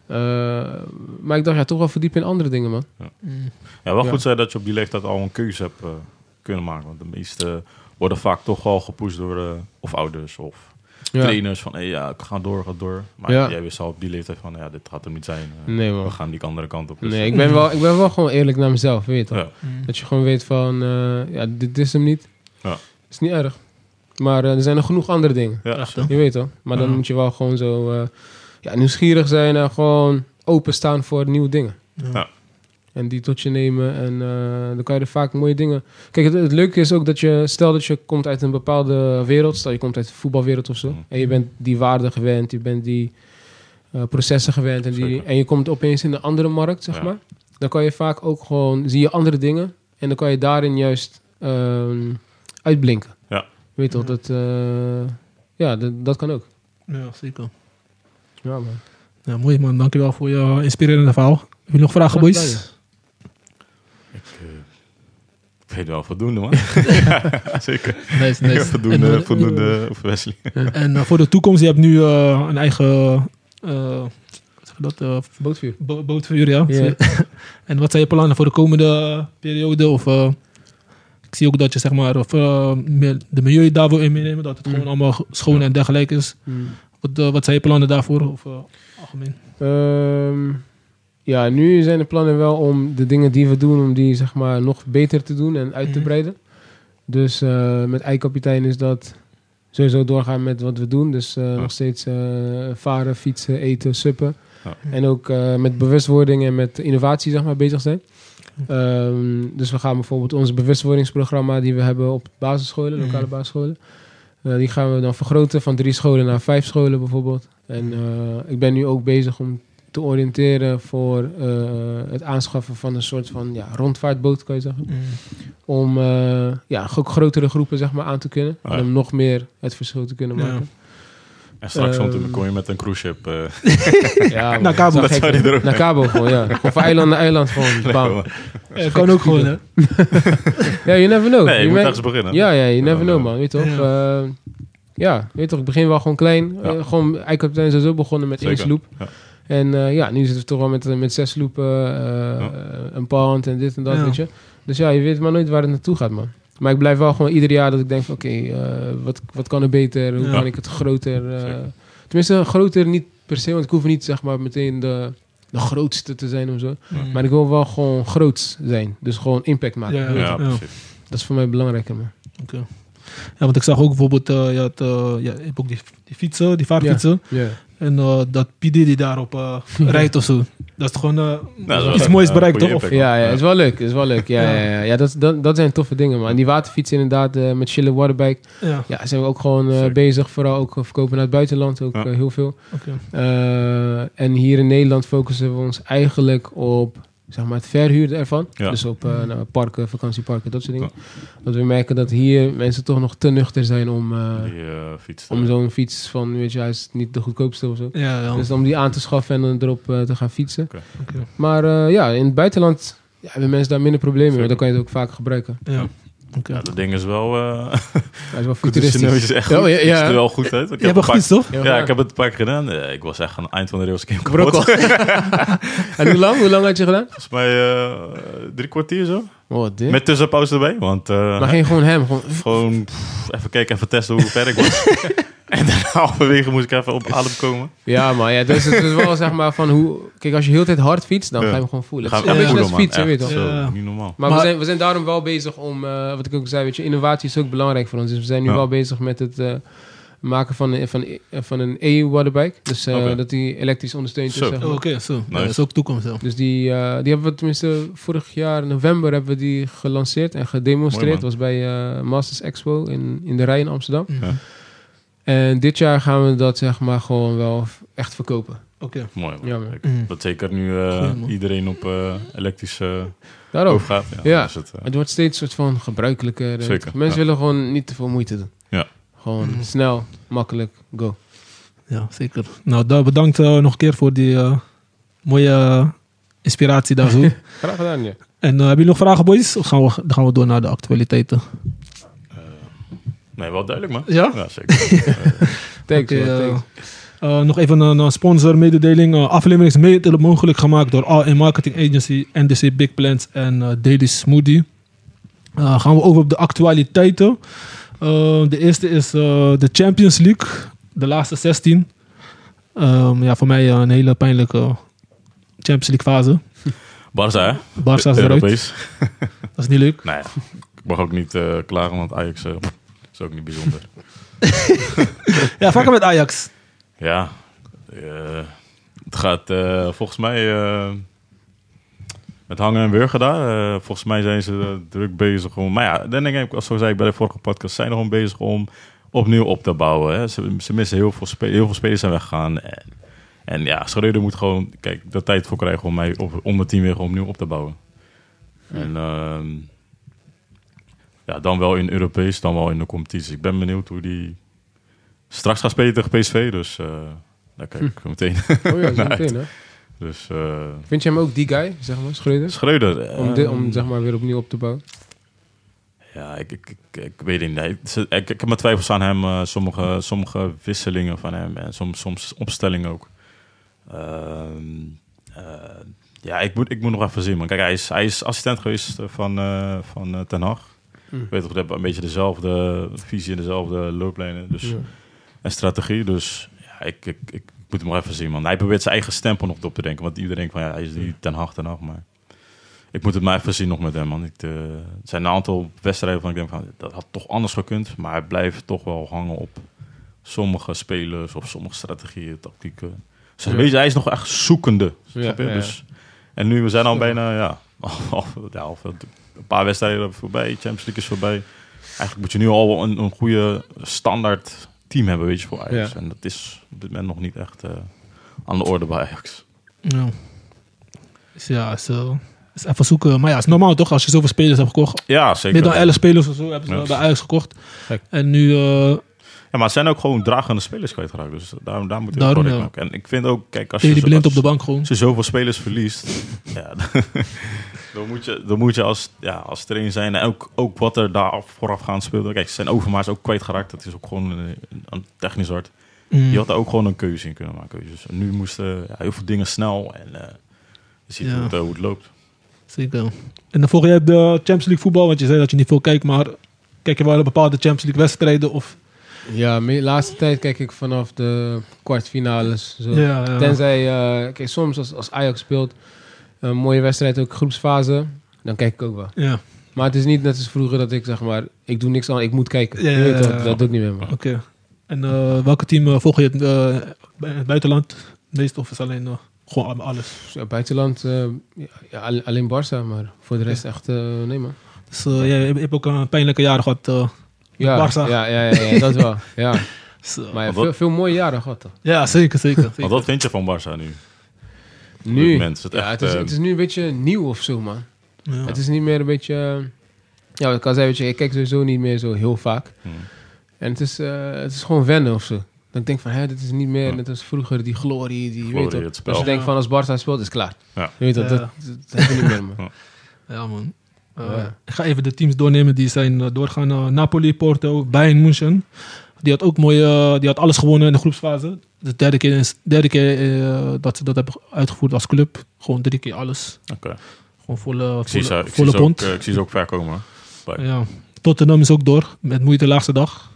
Eh, maar ik dacht, ja, toch wel verdiepen in andere dingen, man. Mm. Ja, wel Ja. goed zijn dat je op die leeftijd al een keuze hebt eh, kunnen maken. Want de meeste worden vaak toch al gepusht door eh, of ouders of Ja. trainers. Van hey, ja, ik ga door, ga door. Maar Ja. jij wist al op die leeftijd van ja, dit gaat er niet zijn. Eh, Nee, we gaan die andere kant op. Dus, Nee, ik ben, wel, ik ben wel gewoon eerlijk naar mezelf, weet je toch? ja. Mm. Dat je gewoon weet van, eh, ja, dit is hem niet. Ja. Is niet erg. Maar eh, er zijn nog genoeg andere dingen. Ja? Je weet toch? Maar dan moet je wel gewoon zo eh, ja, nieuwsgierig zijn en gewoon openstaan voor nieuwe dingen. Ja. En die tot je nemen. En eh, dan kan je er vaak mooie dingen. Kijk, het, het leuke is ook dat je, stel dat je komt uit een bepaalde wereld, stel je komt uit de voetbalwereld of zo, Mhm. en je bent die waarden gewend, je bent die eh, processen gewend, en, die, Zeker. en je komt opeens in een andere markt, zeg Ja. maar. Dan kan je vaak ook gewoon, zie je andere dingen, en dan kan je daarin juist ehm, uitblinken. Weet toch, Ja. dat, eh, ja, dat, dat kan ook. Ja, zeker. Ja, man. Ja, mooi man. Dankjewel voor je inspirerende verhaal. Heb je nog vragen, Graag boys? Ik, eh, ik weet wel voldoende, man. Zeker. Nice, nice. voldoende, En, eh, voldoende of Wesley. En voor de toekomst, je hebt nu eh, een eigen eh, dat, Bootvuur. bo- bootvuur, ja. Ja. en wat zijn je plannen voor de komende periode? Of, eh, ik zie ook dat je zeg maar, of, eh, de milieu daar wil in meenemen, dat het Mm. gewoon allemaal schoon en dergelijke is. Wat, eh, wat zijn je plannen daarvoor? Of, eh, algemeen? Ehm, ja, nu zijn de plannen wel om de dingen die we doen, om die zeg maar nog beter te doen en uit te Mhm. breiden. Dus met Eikapitein is dat sowieso doorgaan met wat we doen. Dus nog steeds varen, fietsen, eten, suppen. En ook met bewustwording en met innovatie zeg maar, bezig zijn. Ehm, dus we gaan bijvoorbeeld ons bewustwordingsprogramma die we hebben op basisscholen, lokale Mhm. basisscholen. eh, die gaan we dan vergroten van drie scholen naar vijf scholen bijvoorbeeld. En eh, ik ben nu ook bezig om te oriënteren voor eh, het aanschaffen van een soort van ja, rondvaartboot, kan je zeggen. Om eh, ja, ook grotere groepen zeg maar, aan te kunnen. Ah, En ja. om nog meer het verschil te kunnen Ja. En straks um, kom je met een cruise ship. eh, Ja, Naar Cabo. zo Dat zou die man. er ook Naar Cabo gewoon, ja. Gewoon van eiland naar eiland gewoon. Bam. Eh, kan ook gewoon, hè? Ja, you never know. nee, je Je moet ergens beginnen. Ja, ja, you never know, man. Weet je toch? Ja. Ja, ja weet je toch? Ik begin wel gewoon klein. Ja. Eh, gewoon, is sowieso begonnen met één sloep. Ja. En eh, ja, nu zitten we toch wel met, met zes sloepen, eh, Ja. een pand en dit en dat, Ja. weet je. Dus ja, je weet maar nooit waar het naartoe gaat, man. Maar ik blijf wel gewoon ieder jaar dat ik denk van, oké, eh, wat, wat kan er beter? Hoe Ja. kan ik het groter... eh, tenminste, groter niet per se, want ik hoef niet zeg maar meteen de, de grootste te zijn of zo. Mm. Maar ik wil wel gewoon groot zijn. Dus gewoon impact maken. Ja, Ja, ja. precies. Dat is voor mij belangrijker, man. Oké. Ja, want ik zag ook bijvoorbeeld, eh, je, had, ja, je hebt ook die, die fietsen, die vaarfietsen. Ja. En dat PD die daarop eh, rijdt of zo. Dat is gewoon eh, dat is wel iets moois bereikt, toch? Impact. Ja, ja, is wel leuk. Is wel leuk. Ja, Ja. ja. Ja, ja, dat, dat, dat zijn toffe dingen, man. En die waterfiets inderdaad, eh, met chillen waterbike. ja, Ja, zijn we ook gewoon eh, bezig. Vooral ook verkopen naar het buitenland. Ook Ja. heel veel. oké. Eh, en hier in Nederland focussen we ons eigenlijk op zeg maar, het verhuren ervan. Ja. Dus op eh, nou, parken, vakantieparken, dat soort dingen. Want we merken dat hier mensen toch nog te nuchter zijn om, eh, Die eh, fiets. om zo'n fiets van, weet je, hij is niet de goedkoopste of zo. Ja. Dus om die aan te schaffen en dan erop te gaan fietsen. Maar eh, ja, in het buitenland ja, hebben mensen daar minder problemen mee. Dan kan je het ook vaak gebruiken. ja. Oké. Ja, dat ding is wel... eh Hij is wel futuristisch. is echt Ja, goed. ja, ja. Ziet er wel goed uit. Ik hebt een een fiets, toch? Ja, Ja, ik heb het een paar keer gedaan. Eh, ik was echt aan het eind van de rails keer kapot. Brokkel. en hoe lang? Hoe lang had je gedaan? Volgens mij eh, drie kwartier zo. Oh, dit. Met tussenpauze erbij. Want eh, maar ging gewoon hem. Gewoon, gewoon pff, even kijken, even testen hoe ver ik was. En daarna halverwege moest ik even op adem komen. ja, maar ja, dus het is wel zeg maar van hoe... Kijk, als je heel de tijd hard fietst, dan Ja. ga je hem gewoon voelen. Gaan Het is we een beetje echt net voelen, man. fietsen, weet je toch? niet normaal. Maar Maar- we, zijn, we zijn daarom wel bezig om, eh, wat ik ook zei, weet je, innovatie is ook belangrijk voor ons. Dus we zijn nu Ja. wel bezig met het eh, maken van, van, van een e-waterbike. Dus eh, dat die elektrisch ondersteund is. Oh. Oké, zo. Ja, dat is ook toekomst. Dus die, eh, die hebben we tenminste vorig jaar in november hebben we die gelanceerd en gedemonstreerd. Mooi, Dat was bij eh, Masters Expo in, in de Rij in Amsterdam. Ja. En dit jaar gaan we dat zeg maar gewoon wel echt verkopen. Oké. Mooi man. Ja, man. Mhm. Dat zeker nu eh, iedereen op eh elektrische Daarom. overgaat. Ja, Ja. dan is het, eh, Het wordt steeds soort van gebruikelijker. Zeker, Mensen ja. willen gewoon niet te veel moeite doen. Ja. Gewoon Mhm. snel, makkelijk, go. Ja, zeker. Nou, daar bedankt eh, nog een keer voor die eh, mooie inspiratie daartoe. Graag gedaan, ja. en hebben jullie nog vragen, boys? Of gaan we, dan gaan we door naar de actualiteiten. Nee, wel duidelijk man. Ja? Ja, zeker. Eh, Thanks, man, eh, thanks. eh, nog even een, een sponsormededeling. Uh, aflevering is mede mogelijk gemaakt door AN Marketing Agency, NDC Big Plans en eh, Daily Smoothie. Eh, gaan we over op de actualiteiten. Eh, de eerste is eh, de Champions League, de laatste 16. Ehm, ja, voor mij eh, een hele pijnlijke Champions League fase. Barça hè? Barça is eruit. Europees. Dat is niet leuk. Ja, ik mag ook niet eh, klagen, want Ajax eh, is ook niet bijzonder. Ja, vaker met Ajax. Ja, eh, het gaat eh, volgens mij eh, met hangen en wurgen daar. Eh, volgens mij zijn ze druk bezig om... Maar ja, dan denk ik, zoals zei ik bij de vorige podcast, zijn er gewoon bezig om opnieuw op te bouwen. Hè. Ze, ze missen heel veel, spe- heel veel spelers zijn weggegaan. En, en ja, Schreuder moet gewoon, kijk, de tijd voor krijgen om, mij op, om het team weer opnieuw op te bouwen. En ehm, ja, dan wel in Europees, dan wel in de competitie. Ik ben benieuwd hoe die straks gaat spelen tegen PSV. Dus eh daar kijk ik meteen. Oh ja, zo meteen, hè. dus eh Vind je hem ook die guy, zeg maar, Schreuder? Schreuder. eh, Om, om zeg maar weer opnieuw op te bouwen? Ja, ik, ik, ik, ik weet het niet. Ik, ik heb mijn twijfels aan hem. sommige, sommige wisselingen van hem en soms, soms opstellingen ook. Ehm, eh, ja, ik moet, ik moet nog even zien. Man. Kijk, hij is, hij is assistent geweest van, van Ten Hag. Ik weet toch, we hebben een beetje dezelfde visie en dezelfde looplijnen dus, Ja. en strategie. Dus ja, ik, ik, ik moet hem nog even zien, man. Hij probeert zijn eigen stempel nog op te denken. Want iedereen denkt van, ja, hij is die Ten Hag, Ten Hag. Maar ik moet het maar even zien nog met hem, man. Ik, eh, er zijn een aantal wedstrijden van ik denk van, dat had toch anders gekund. Maar hij blijft toch wel hangen op sommige spelers of sommige strategieën, tactieken. Dus Ja. weet je, hij is nog echt zoekende. Ja, ja. Dus, en nu, we zijn al bijna, ja, al, al een paar wedstrijden voorbij. Champions League is voorbij. Eigenlijk moet je nu al een, een goede standaard team hebben, weet je, voor Ajax. Ja. En dat is op dit moment nog niet echt eh, aan de orde bij Ajax. Ja. Dus ja, is, eh, is even zoeken. Maar ja, het is normaal toch? Als je zoveel spelers hebt gekocht. Ja, zeker. Meer dan 11 spelers of zo hebben ze Ja. bij Ajax gekocht. Gek. En nu, eh Ja, maar het zijn ook gewoon dragende spelers kwijtgeraakt. Dus daar, daar moet je ook Daarom, correct ja. maken. En ik vind ook, kijk, als je, zo- Blind op de bank gewoon. als je zoveel spelers verliest, ja, dan, moet je, dan moet je als, ja, als trainer zijn en ook, ook wat er daar voorafgaand speelde. Kijk, zijn Overmaars ook kwijtgeraakt. Dat is ook gewoon een, een technisch hard. Mm. Je had daar ook gewoon een keuze in kunnen maken. Dus nu moesten ja, heel veel dingen snel en eh, je ziet Ja. hoe, het, hoe het loopt. Zeker. En dan volg jij de Champions League voetbal, want je zei dat je niet veel kijkt, maar kijk je wel bepaalde Champions League wedstrijden of Ja, de laatste tijd kijk ik vanaf de kwartfinales. Zo. Ja, ja. Tenzij, eh, kijk, soms als, als Ajax speelt, een mooie wedstrijd, ook groepsfase, dan kijk ik ook wel. Ja, Maar het is niet net als vroeger dat ik zeg maar, ik doe niks aan, ik moet kijken. Ja, dat doe ik niet meer. man. oké. En eh, welke team eh, volg je het, eh, bij het buitenland? Meest of is alleen eh, gewoon alles? Ja, buitenland, eh, ja, ja, al- alleen Barça, maar voor de rest echt, eh, nee man. Dus eh, jij hebt ook een pijnlijke jaren gehad. eh, Ja, Barça. ja, ja, ja, ja, dat wel. Ja. Maar veel, veel mooie jaren gehad toch? ja, zeker, zeker. zeker. Want wat vind je van Barça nu? Nu, het ja, echt, het, is, eh, het is nu een beetje nieuw of zo man. Ja. Het is niet meer een beetje... eh, Ja, ik al zei, weet je, ik kijk sowieso niet meer zo heel vaak. Hmm. En het is, eh, het is gewoon wennen of zo. Dan denk ik van, hè, dit is niet meer Ja. net als vroeger, die glorie, die, je Glorie, weet toch. het spel. Als je denkt van, als Barca speelt, is het klaar. Ja. Je weet dat, dat, niet meer, man. Ja, man. Eh, Ja. Ik ga even de teams doornemen die zijn eh, doorgaan. Napoli, Porto, Bayern München. Die had ook mooi, die had alles gewonnen in de groepsfase. De derde keer, is- derde keer eh, dat ze dat hebben uitgevoerd als club. Gewoon drie keer alles. Oké. Gewoon volle, Ik zie ze, volle, ik volle ook, pond. eh, ik zie ze ook ver komen. ja. Tottenham is ook door. Met moeite de laagste dag.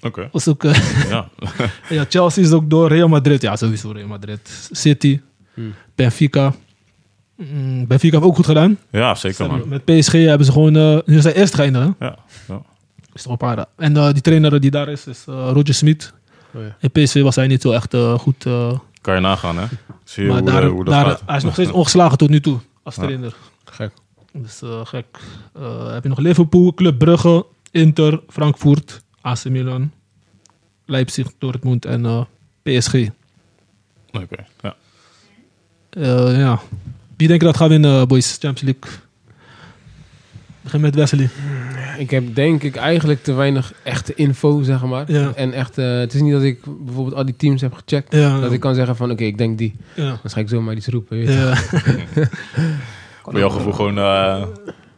Oké. Was ook, eh, Ja. ja, Chelsea is ook door. Real Madrid. Ja, sowieso Real Madrid. City. Hmm. Benfica. Mm, Benfica heeft ook goed gedaan. ja, zeker man. Met PSG hebben ze gewoon... eh nu zijn eerst geëindigd. hè? Ja. ja. Is toch een paar. En die trainer die daar is, is Roger Smit. Oh, ja. In PSV was hij niet zo echt eh, goed. eh, Kan je nagaan, hè? Zie je maar hoe, daar, eh, hoe dat daar, gaat. hij is nog steeds ongeslagen tot nu toe als Ja. trainer. Gek. Dus eh, gek. Eh, heb je nog Liverpool, Club Brugge, Inter, Frankfurt, AC Milan, Leipzig, Dortmund en eh, PSG. Oké, ja. Eh, ja. Wie denk je dat gaat winnen, boys? Champions League. Begin met Wesley. Ik heb denk ik eigenlijk te weinig echte info, zeg maar. Ja. En echt, eh, het is niet dat ik bijvoorbeeld al die teams heb gecheckt. Ja, Dat ik kan zeggen van, oké, ik denk die. ja. Dan ga ik zomaar iets roepen. weet je. Ja. Voor jouw gevoel gewoon... eh,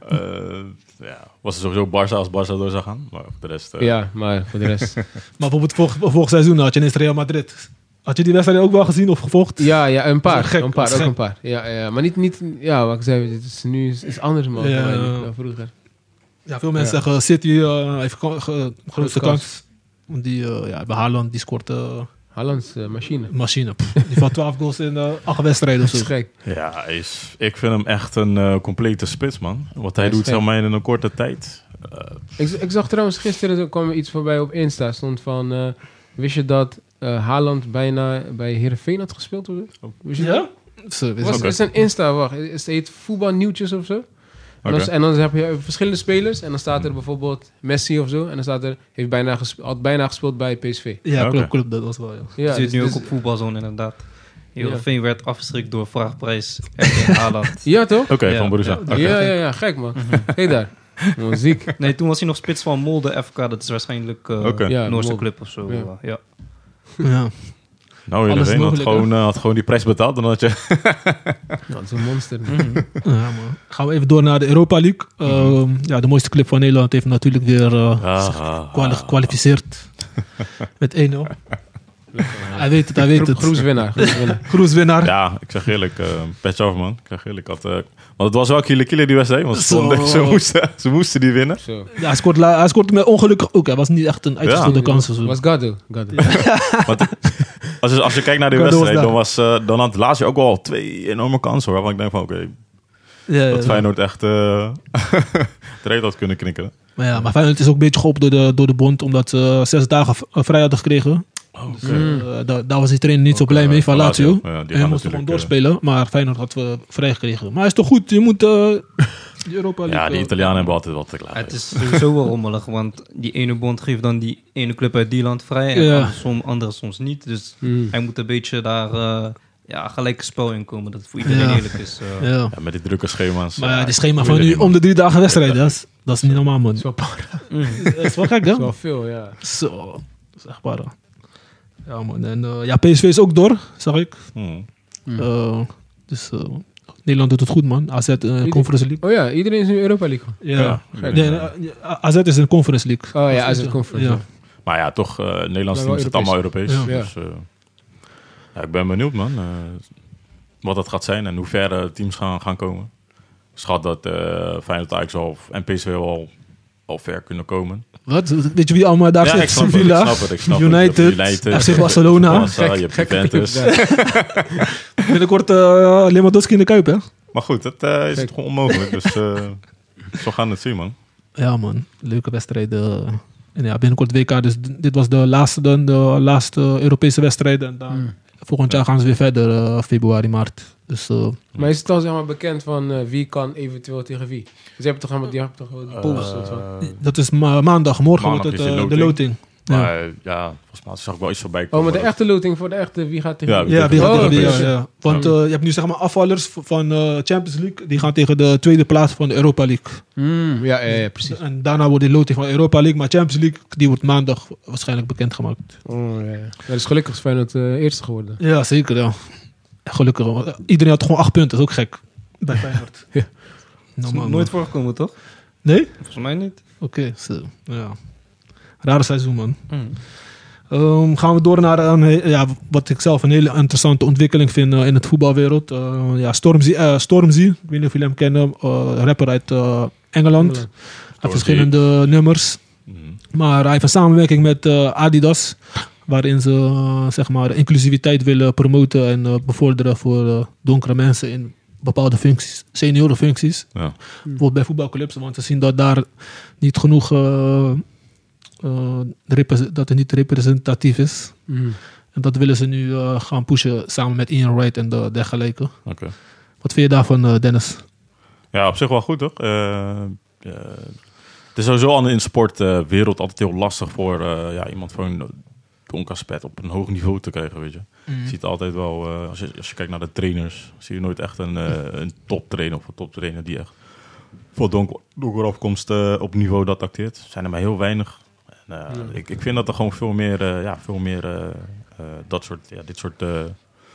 eh, ja, was het sowieso Barça als Barça door zou gaan. Maar de rest... eh, Ja, maar voor de rest... Maar bijvoorbeeld vorig, vorig seizoen had je ineens Real Madrid. Had je die wedstrijd ook wel gezien of gevolgd? Ja, ja, een paar. gek, een paar, ook gek. een paar. Ja, ja, maar niet, niet, ja, wat ik zei, het is nu is, is anders man Ja. dan vroeger. Ja, veel mensen Ja. zeggen City eh, heeft grootste kans. kans. Want die, eh, ja, bij Haaland, die scoort eh Haalands machine. machine. Pff, die van 12 goals in acht wedstrijden of Dat is zo. gek. Ja, is, ik vind hem echt een eh, complete spits, man. Wat hij doet, zeg maar, in een korte tijd. Ik, ik zag trouwens gisteren, er kwam iets voorbij op Insta. Stond van, eh, wist je dat eh Haaland bijna bij Heerenveen had gespeeld? Wist je? Ja? Zo, is een Insta, wacht. Is, het heet voetbalnieuwtjes of zo? En, dan, en dan heb je verschillende spelers. En dan staat er bijvoorbeeld Messi of zo. En dan staat er, heeft bijna gespe- had bijna gespeeld bij PSV. Ja, klopt, klopt. Dat was wel, ja. Ja, Je zit dus- nu dus- ook op voetbalzone inderdaad. Heel Ja. Veen werd afgeschrikt door vraagprijs Haaland. Ja, toch? Oké, Ja. van Borussia. Ja. Ja, ja, ja, gek man. Kijk daar. Man, ziek. Nee, toen was hij nog spits van Molde FK. Dat is waarschijnlijk eh. Ja, Noorse Molde. club of zo. Ja. Ja. ja. Nou, iedereen had gewoon, eh, had gewoon die prijs betaald. Dan had je... Ja, dat is een monster. Ja, man. Gaan we even door naar de Europa League. Ehm, ja, de mooiste club van Nederland heeft natuurlijk weer eh, Ah, zich ah, ah. gekwalificeerd. Met 1-0. Hij weet het, hij weet het. groepswinnaar. Groeswinnaar. Ja, ik zeg eerlijk, eh petje af, man. Ik zeg eerlijk, had, eh, want het was wel kiele kiele die wedstrijd. Want ze, moesten, ze moesten die winnen. Zo. Ja, hij, scoort hij scoort met ongelukkig ook. Hij was niet echt een uitgespeelde kans. of zo. Was Gado. Gado. Als je, als je kijkt naar die wedstrijd, dan, was, eh, dan had Lazio ook wel twee enorme kansen. Hoor, waarvan ik denk van, oké, Ja, ja, dat ja. Feyenoord echt uh, eruit had kunnen knikken. Maar ja, maar Feyenoord is ook een beetje geholpen door de, door de bond. Omdat ze zes dagen vrij hadden gekregen. Dus, Mm. eh, daar, daar was die trainer niet zo blij eh, mee van Lazio. Ja, hij moest gewoon natuurlijk, doorspelen. Maar Feyenoord had we vrij gekregen. Maar hij is toch goed? Je moet eh de Europa eh, League... ja, die eh, Italianen hebben altijd wat te klaar. Het is sowieso wel rommelig, want die ene bond geeft dan die ene club uit die land vrij. En Ja. andersom, andere soms niet. Dus Mm. hij moet een beetje daar eh ja, gelijk spel in komen. Dat het voor iedereen Ja. eerlijk is. eh. Ja. Ja, met die drukke schema's. Maar ja, eh, die schema van nu om de drie dagen wedstrijd. Dat is, dat is niet normaal, man. Dat is wel, para. Mm. Dat is wel gek, Dat is wel veel, ja. Zo, dat is echt para. Ja, man. En eh, ja, PSV is ook door, zag ik. Hmm. Mm. Eh, dus eh, Nederland doet het goed, man. AZ uh, Conference League. Oh ja, iedereen is nu Europa League. Ja. Ja. Nee, AZ is een Conference League. Oh ja, AZ Conference. Ja. Ja. Maar ja, toch, eh Nederlandse wel teams zitten allemaal Europees. Ja. Dus, eh, ja, ik ben benieuwd, man. eh, wat dat gaat zijn en hoe ver de teams gaan, gaan komen. Schat dat eh Feyenoord Ajax en PSV al al ver kunnen komen. Wat? Weet je wie allemaal daar ja, zit? ik snap het, ik Sevilla, snap het, ik snap het. Je hebt United, FC Barcelona. Je hebt Juventus. Binnenkort uh, Lewandowski in de Kuip, hè? Maar goed, dat eh, is gewoon onmogelijk. Dus eh zo gaan we het zien, man. Ja, man. Leuke wedstrijden. En ja, binnenkort WK. Dus dit was de laatste, dan, de laatste Europese wedstrijden. En dan Mm. Volgend jaar gaan ze weer verder, eh, februari, maart. Dus eh, Maar is het al zeg maar, bekend van eh, wie kan eventueel tegen wie? Dus je hebt toch allemaal die, polls. Eh, dat is ma- maandag. Morgen Maandag wordt het de loting. Ja. Maar eh, ja, volgens mij zag ik wel iets voorbij Oh, komen. maar de echte loting voor de echte, wie gaat tegen Ja, wie? Ja, wie gaat Oh, tegen wie, ja, ja. Want eh, je hebt nu zeg maar afvallers van eh, Champions League. Die gaan tegen de tweede plaats van de Europa League. Hmm, ja, ja, ja, precies. En daarna wordt de loting van Europa League. Maar Champions League, die wordt maandag waarschijnlijk bekendgemaakt. Oh, ja, ja. Ja, dat is gelukkig is Feyenoord eh eerste geworden. Ja, zeker ja. Gelukkig. want, Iedereen had gewoon acht punten. Dat is ook gek. Bij Feyenoord. Ja. Nou, man, nooit man. voorgekomen, toch? Nee? Volgens mij niet. Oké, zo. Ja. Rare seizoen, man. Mm. Ehm, gaan we door naar een, ja, wat ik zelf een hele interessante ontwikkeling vind eh, in het voetbalwereld. Eh, ja, Stormzy, eh, Stormzy, ik weet niet of jullie hem kennen, eh, rapper uit eh, Engeland. Hij heeft verschillende nummers. Mhm. Maar hij heeft een samenwerking met eh, Adidas, waarin ze zeg maar, inclusiviteit willen promoten en bevorderen voor donkere mensen in bepaalde functies, seniorenfuncties. Ja. Bijvoorbeeld bij voetbalclubs, want ze zien dat daar niet genoeg, dat het niet representatief is. Hmm. En dat willen ze nu eh, gaan pushen samen met Ian Wright en de dergelijke. Oké. Wat vind je daarvan, eh, Dennis? Ja, op zich wel goed, toch? Eh, eh, het is sowieso al in de sportwereld altijd heel lastig voor eh, ja, iemand van een donkerspet op een hoog niveau te krijgen, weet je. Je ziet altijd wel, eh, als, je, als je kijkt naar de trainers, zie je nooit echt een, eh een toptrainer of een toptrainer die echt voor donker, donker afkomst eh, op niveau dat acteert. Er zijn er maar heel weinig. En, eh, ik, ik vind dat er gewoon veel meer, eh, ja, veel meer eh, eh, dat soort, ja, dit soort eh,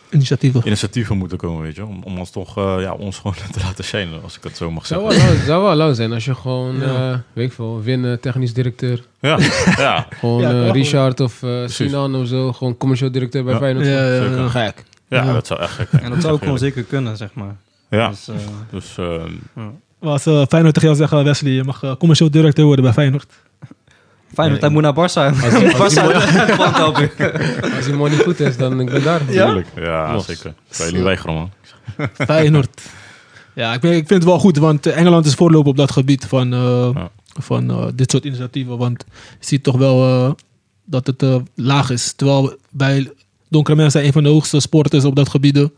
Initiatieven. initiatieven moeten komen, weet je. Om, om ons toch, eh, ja, ons gewoon te laten zijn, als ik het zo mag Zou zeggen. wel, lauw- zou wel lauw zijn als je gewoon, Ja. eh, weet ik veel, winnen, technisch directeur. Ja, ja, Gewoon Ja, eh, wel Richard of eh Sinan of zo. Gewoon commercieel directeur bij Ja. Feyenoord. Ja, ja, ja. Gek. ja, Ja. dat zou echt gek zijn. En dat zou ook gewoon zeker kunnen, zeg maar. Ja, Dus, eh, dus eh, Maar Als uh, Feyenoord tegen jou zeggen, Wesley, je mag commercieel directeur worden bij Feyenoord. Feyenoord, hij moet naar Barça. Als. Als die money goed is, dan ik ben daar. natuurlijk. Ja, Los. zeker. Zou je niet weigeren, man. Feyenoord. Ja, ik, ben, ik vind het wel goed, want eh, Engeland is voorloper op dat gebied van, eh, Ja. van eh, dit soort initiatieven. Want je ziet toch wel eh, dat het eh, laag is. Terwijl bij donkere mensen zijn een van de hoogste sporters op dat gebied. Ja.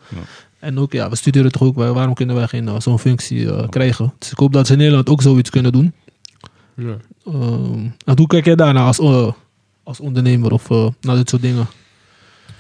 En ook, ja, we studeren toch ook, waarom kunnen wij geen zo'n functie eh, krijgen? Dus ik hoop dat ze in Nederland ook zoiets kunnen doen. Ja. En hoe kijk jij daarna als, eh, als ondernemer of eh, naar dit soort dingen?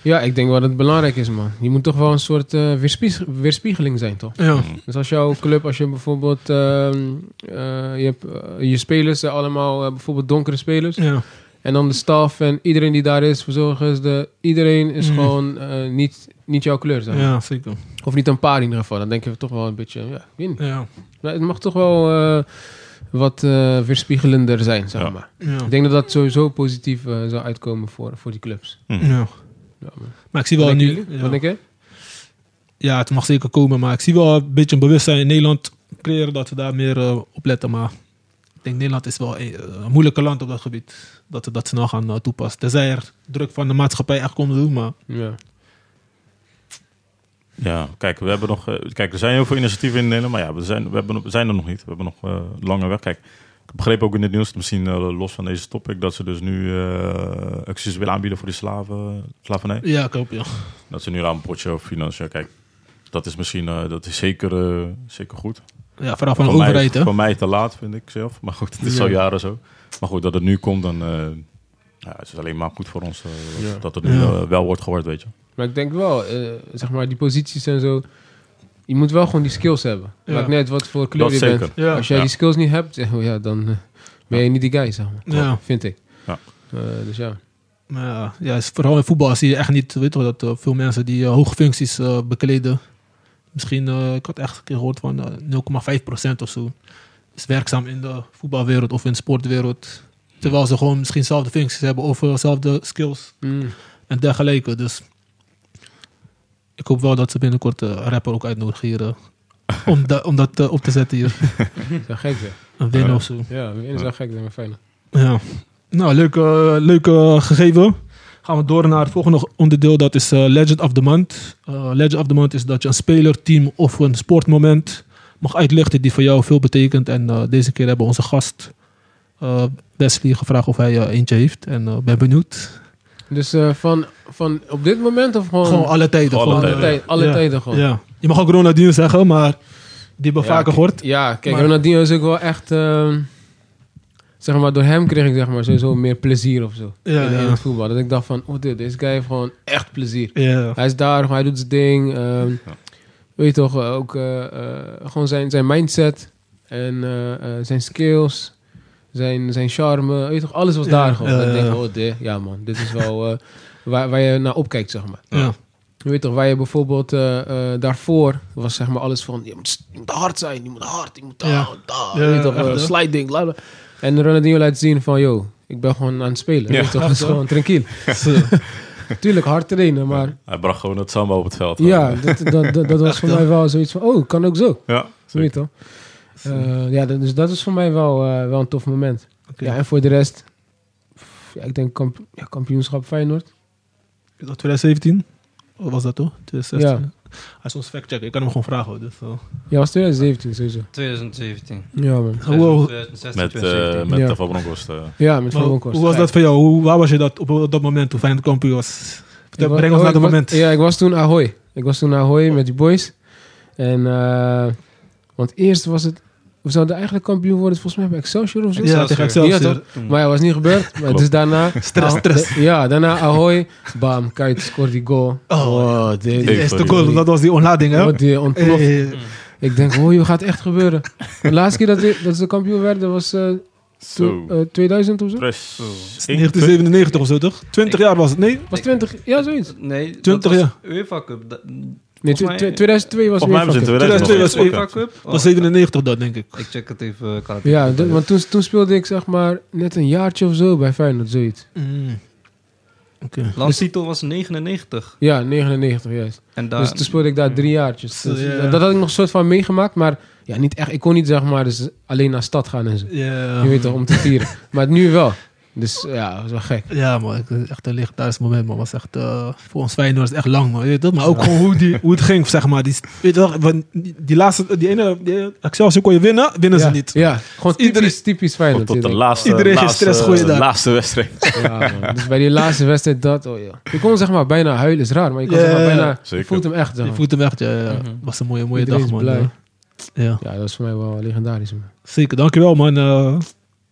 Ja, ik denk wel dat het belangrijk is, man. Je moet toch wel een soort eh, weerspieg- weerspiegeling zijn, toch? Ja, Dus als jouw club, als je bijvoorbeeld... ehm, eh, je hebt eh, je spelers, zijn allemaal eh, bijvoorbeeld donkere spelers. ja. En dan de staf en iedereen die daar is, verzorgers, de, iedereen is Mhm. gewoon eh, niet, niet jouw kleur, zeg maar. ja zeker. Of niet een paar in ieder geval. Dan denk je toch wel een beetje, ja, niet. Ja. Maar het mag toch wel eh, wat eh, weerspiegelender zijn, zeg Ja. maar. Ja. Ik denk dat dat sowieso positief eh, zou uitkomen voor, voor die clubs. Ja. Ja. Maar ik zie wel nu. Wat denk je? ja, het mag zeker komen, maar ik zie wel een beetje een bewustzijn in Nederland creëren dat we daar meer eh, op letten. Maar ik denk Nederland is wel een, een moeilijke land op dat gebied. Dat we dat snel gaan eh, toepassen. Tenzij er druk van de maatschappij echt komt doen, maar Ja. Ja, kijk, we hebben nog, eh, kijk, er zijn heel veel initiatieven in Nederland, maar ja, we zijn, we hebben, we zijn er nog niet. We hebben nog eh lange weg. Kijk, ik begreep ook in het nieuws, misschien eh, los van deze topic, dat ze dus nu eh acties willen aanbieden voor die slaven, slavernij. ja, ik hoop ja. Dat ze nu aan een potje of financiën, kijk, dat is misschien, dat is zeker, zeker goed. Ja, vooral van overheid, mij, hè? voor mij te laat, vind ik zelf. Maar goed, het is Ja. al jaren zo. Maar goed, dat het nu komt, dan ja, het is alleen maar goed voor ons dat- het nu wel wordt gehoord, weet je. Maar ik denk wel, eh, zeg maar, die posities en zo. Je moet wel gewoon die skills hebben. Ja. Maakt uit wat voor kleur Dat je zeker. bent. Ja. Als jij Ja. die skills niet hebt, ja, dan eh, ben je niet die guy, zeg maar. Ja. Vind ik. Ja. Eh, dus ja. Maar ja, ja, is- vooral in voetbal zie je echt niet, weet je wel, dat veel mensen die hoge functies bekleden. Misschien, eh, ik had echt een keer gehoord van eh, 0,5% of zo. Is werkzaam in de voetbalwereld of in de sportwereld. Terwijl ze gewoon misschien dezelfde functies hebben of dezelfde skills Mm. en dergelijke. Dus ik hoop wel dat ze binnenkort een rapper ook uitnodigen om, da- om dat eh, op te zetten hier. Wel gek. Een win of zo. Ja, dat is wel gek, dat is fijn. Ja. Nou, leuk, eh, leuk eh, gegeven. Gaan we door naar het volgende onderdeel. Dat is Legend of the Month. Legend of the Month is dat je een speler, team of een sportmoment mag uitlichten die voor jou veel betekent. En deze keer hebben we onze gast Wesley gevraagd of hij eentje heeft. En ben benieuwd. Dus eh, van, van op dit moment of gewoon... Gewoon alle tijden. Alle gewoon, alle, tijd, alle ja. tijden gewoon. Ja. Je mag ook Ronaldinho zeggen, maar die hebben vaker gehoord. Ja, kijk, Maar- Ronaldinho is ook wel echt... ehm, zeg maar, door hem kreeg ik zeg maar sowieso meer plezier of zo. Ja, in, het voetbal. Dat ik dacht van, oh dit, deze guy heeft gewoon echt plezier. Ja. Hij is daar, hij doet zijn ding. ehm, Ja. Weet je toch, eh, ook eh, eh, gewoon zijn, zijn mindset en eh, eh, zijn skills, zijn, zijn charme. Weet je toch, alles was Ja, daar gewoon. ik denk, oh dit, ja man, dit is wel eh, waar, waar je naar opkijkt, zeg maar. Ja. Je weet toch, waar je bijvoorbeeld eh, eh, daarvoor was zeg maar alles van, je moet, je moet hard zijn, je moet hard, je moet daar, Ja. daar. Ja, weet je toch, echt, sliding, bla, bla. En Ronaldinho laat zien van, yo, ik ben gewoon aan het spelen. Ja. Weet toch, het is gewoon tranquil. Zo. Tuurlijk, hard trainen, maar Hij bracht gewoon het samba op het veld. ja, dat, dat, dat, dat was voor mij wel zoiets van, oh, kan ook zo. ja Zo weet toch? Eh, ja, dat- dus dat is voor mij wel, eh, wel een tof moment. Ja, en voor de rest, pff, ja, ik denk kamp ja, kampioenschap Feyenoord. Is dat 2017? Of was dat toch? 2016? Ja. Hij is ons fact checken. Ik kan hem gewoon vragen. Dus, eh. Ja, was 2017 sowieso. 2017. Ja, man. Hoe- 2016, Met, eh 2017. met Ja. de Van Bronckhorst. Ja, met Maar Van hoe Bronckhorst. was dat voor jou? Hoe, waar was je dat op dat moment toen Feyenoord kampioen was? Ik was- breng ons oh, naar dat was- moment. Ja, ik was toen Ahoy. Ik was toen Ahoy met die boys. En, eh, want eerst was het... We zouden eigenlijk kampioen worden volgens mij bij Excelsior of zo. Ja, tegen Excelsior. Ja, toch? Maar ja, was niet gebeurd. Maar dus daarna... Stress, Ah, stress. de- ja, daarna Ahoy. Bam, kijk, scoort die goal. Oh, dit, De eerste die- goal, dat was die onlading, hè? Wat die ontploft. Eh, Ik denk, oh joh, gaat echt gebeuren. De laatste keer dat, we- dat ze kampioen werden was eh, Zo. toen, eh, 2000 of zo. Fresh. Oh. 1997 of zo, toch? 20 jaar was het? Nee? Was 20, ja zoiets. Nee, dat 20 was jaar. UEFA Cup. Nee, Volgens tw- mij- 2002 was Volgens mij in Cup. 2002 was 2002 UEFA Cup? Dat was 97 dat, denk ik. Ik check het even. Kan het Ja, even dat- want toen, toen speelde ik zeg maar net een jaartje of zo bij Feyenoord, zoiets. Mm. Oké. Landstitel was 99. Ja, 99 juist. En daar, Dus toen speelde ik daar drie jaartjes. Zo, Dus ja. Dat had ik nog een soort van meegemaakt, maar ja, niet echt. Ik kon niet zeg maar dus alleen naar stad gaan en zo. Ja. Je weet toch, om te vieren. maar nu wel. Dus ja, dat was wel gek. Ja, man. Het is echt een legendarisch moment, man. was echt, eh, voor ons Feyenoord is echt lang, man. Weet je? Maar ook gewoon hoe, die, hoe het ging, zeg maar. Die, weet je toch? want Die, die laatste, die ene, die Excelsior kon je winnen, winnen ja, ze niet. Ja, gewoon typisch, Iedereen- typisch Feyenoord. Tot de laatste, Iedereen laatste, stress gooien daar. laatste wedstrijd. Ja, man. Dus bij die laatste wedstrijd dat, oh ja. Je kon zeg maar bijna huilen, is raar, maar je kon zeg maar bijna, je voelt hem echt. Zeg Je voelt hem echt, ja. ja. Mhm. was een mooie, mooie Iedereen dag, is man. blij. Ja. Ja. Ja, dat was voor mij wel legendarisch, man. Zeker, dankjewel, man. Eh,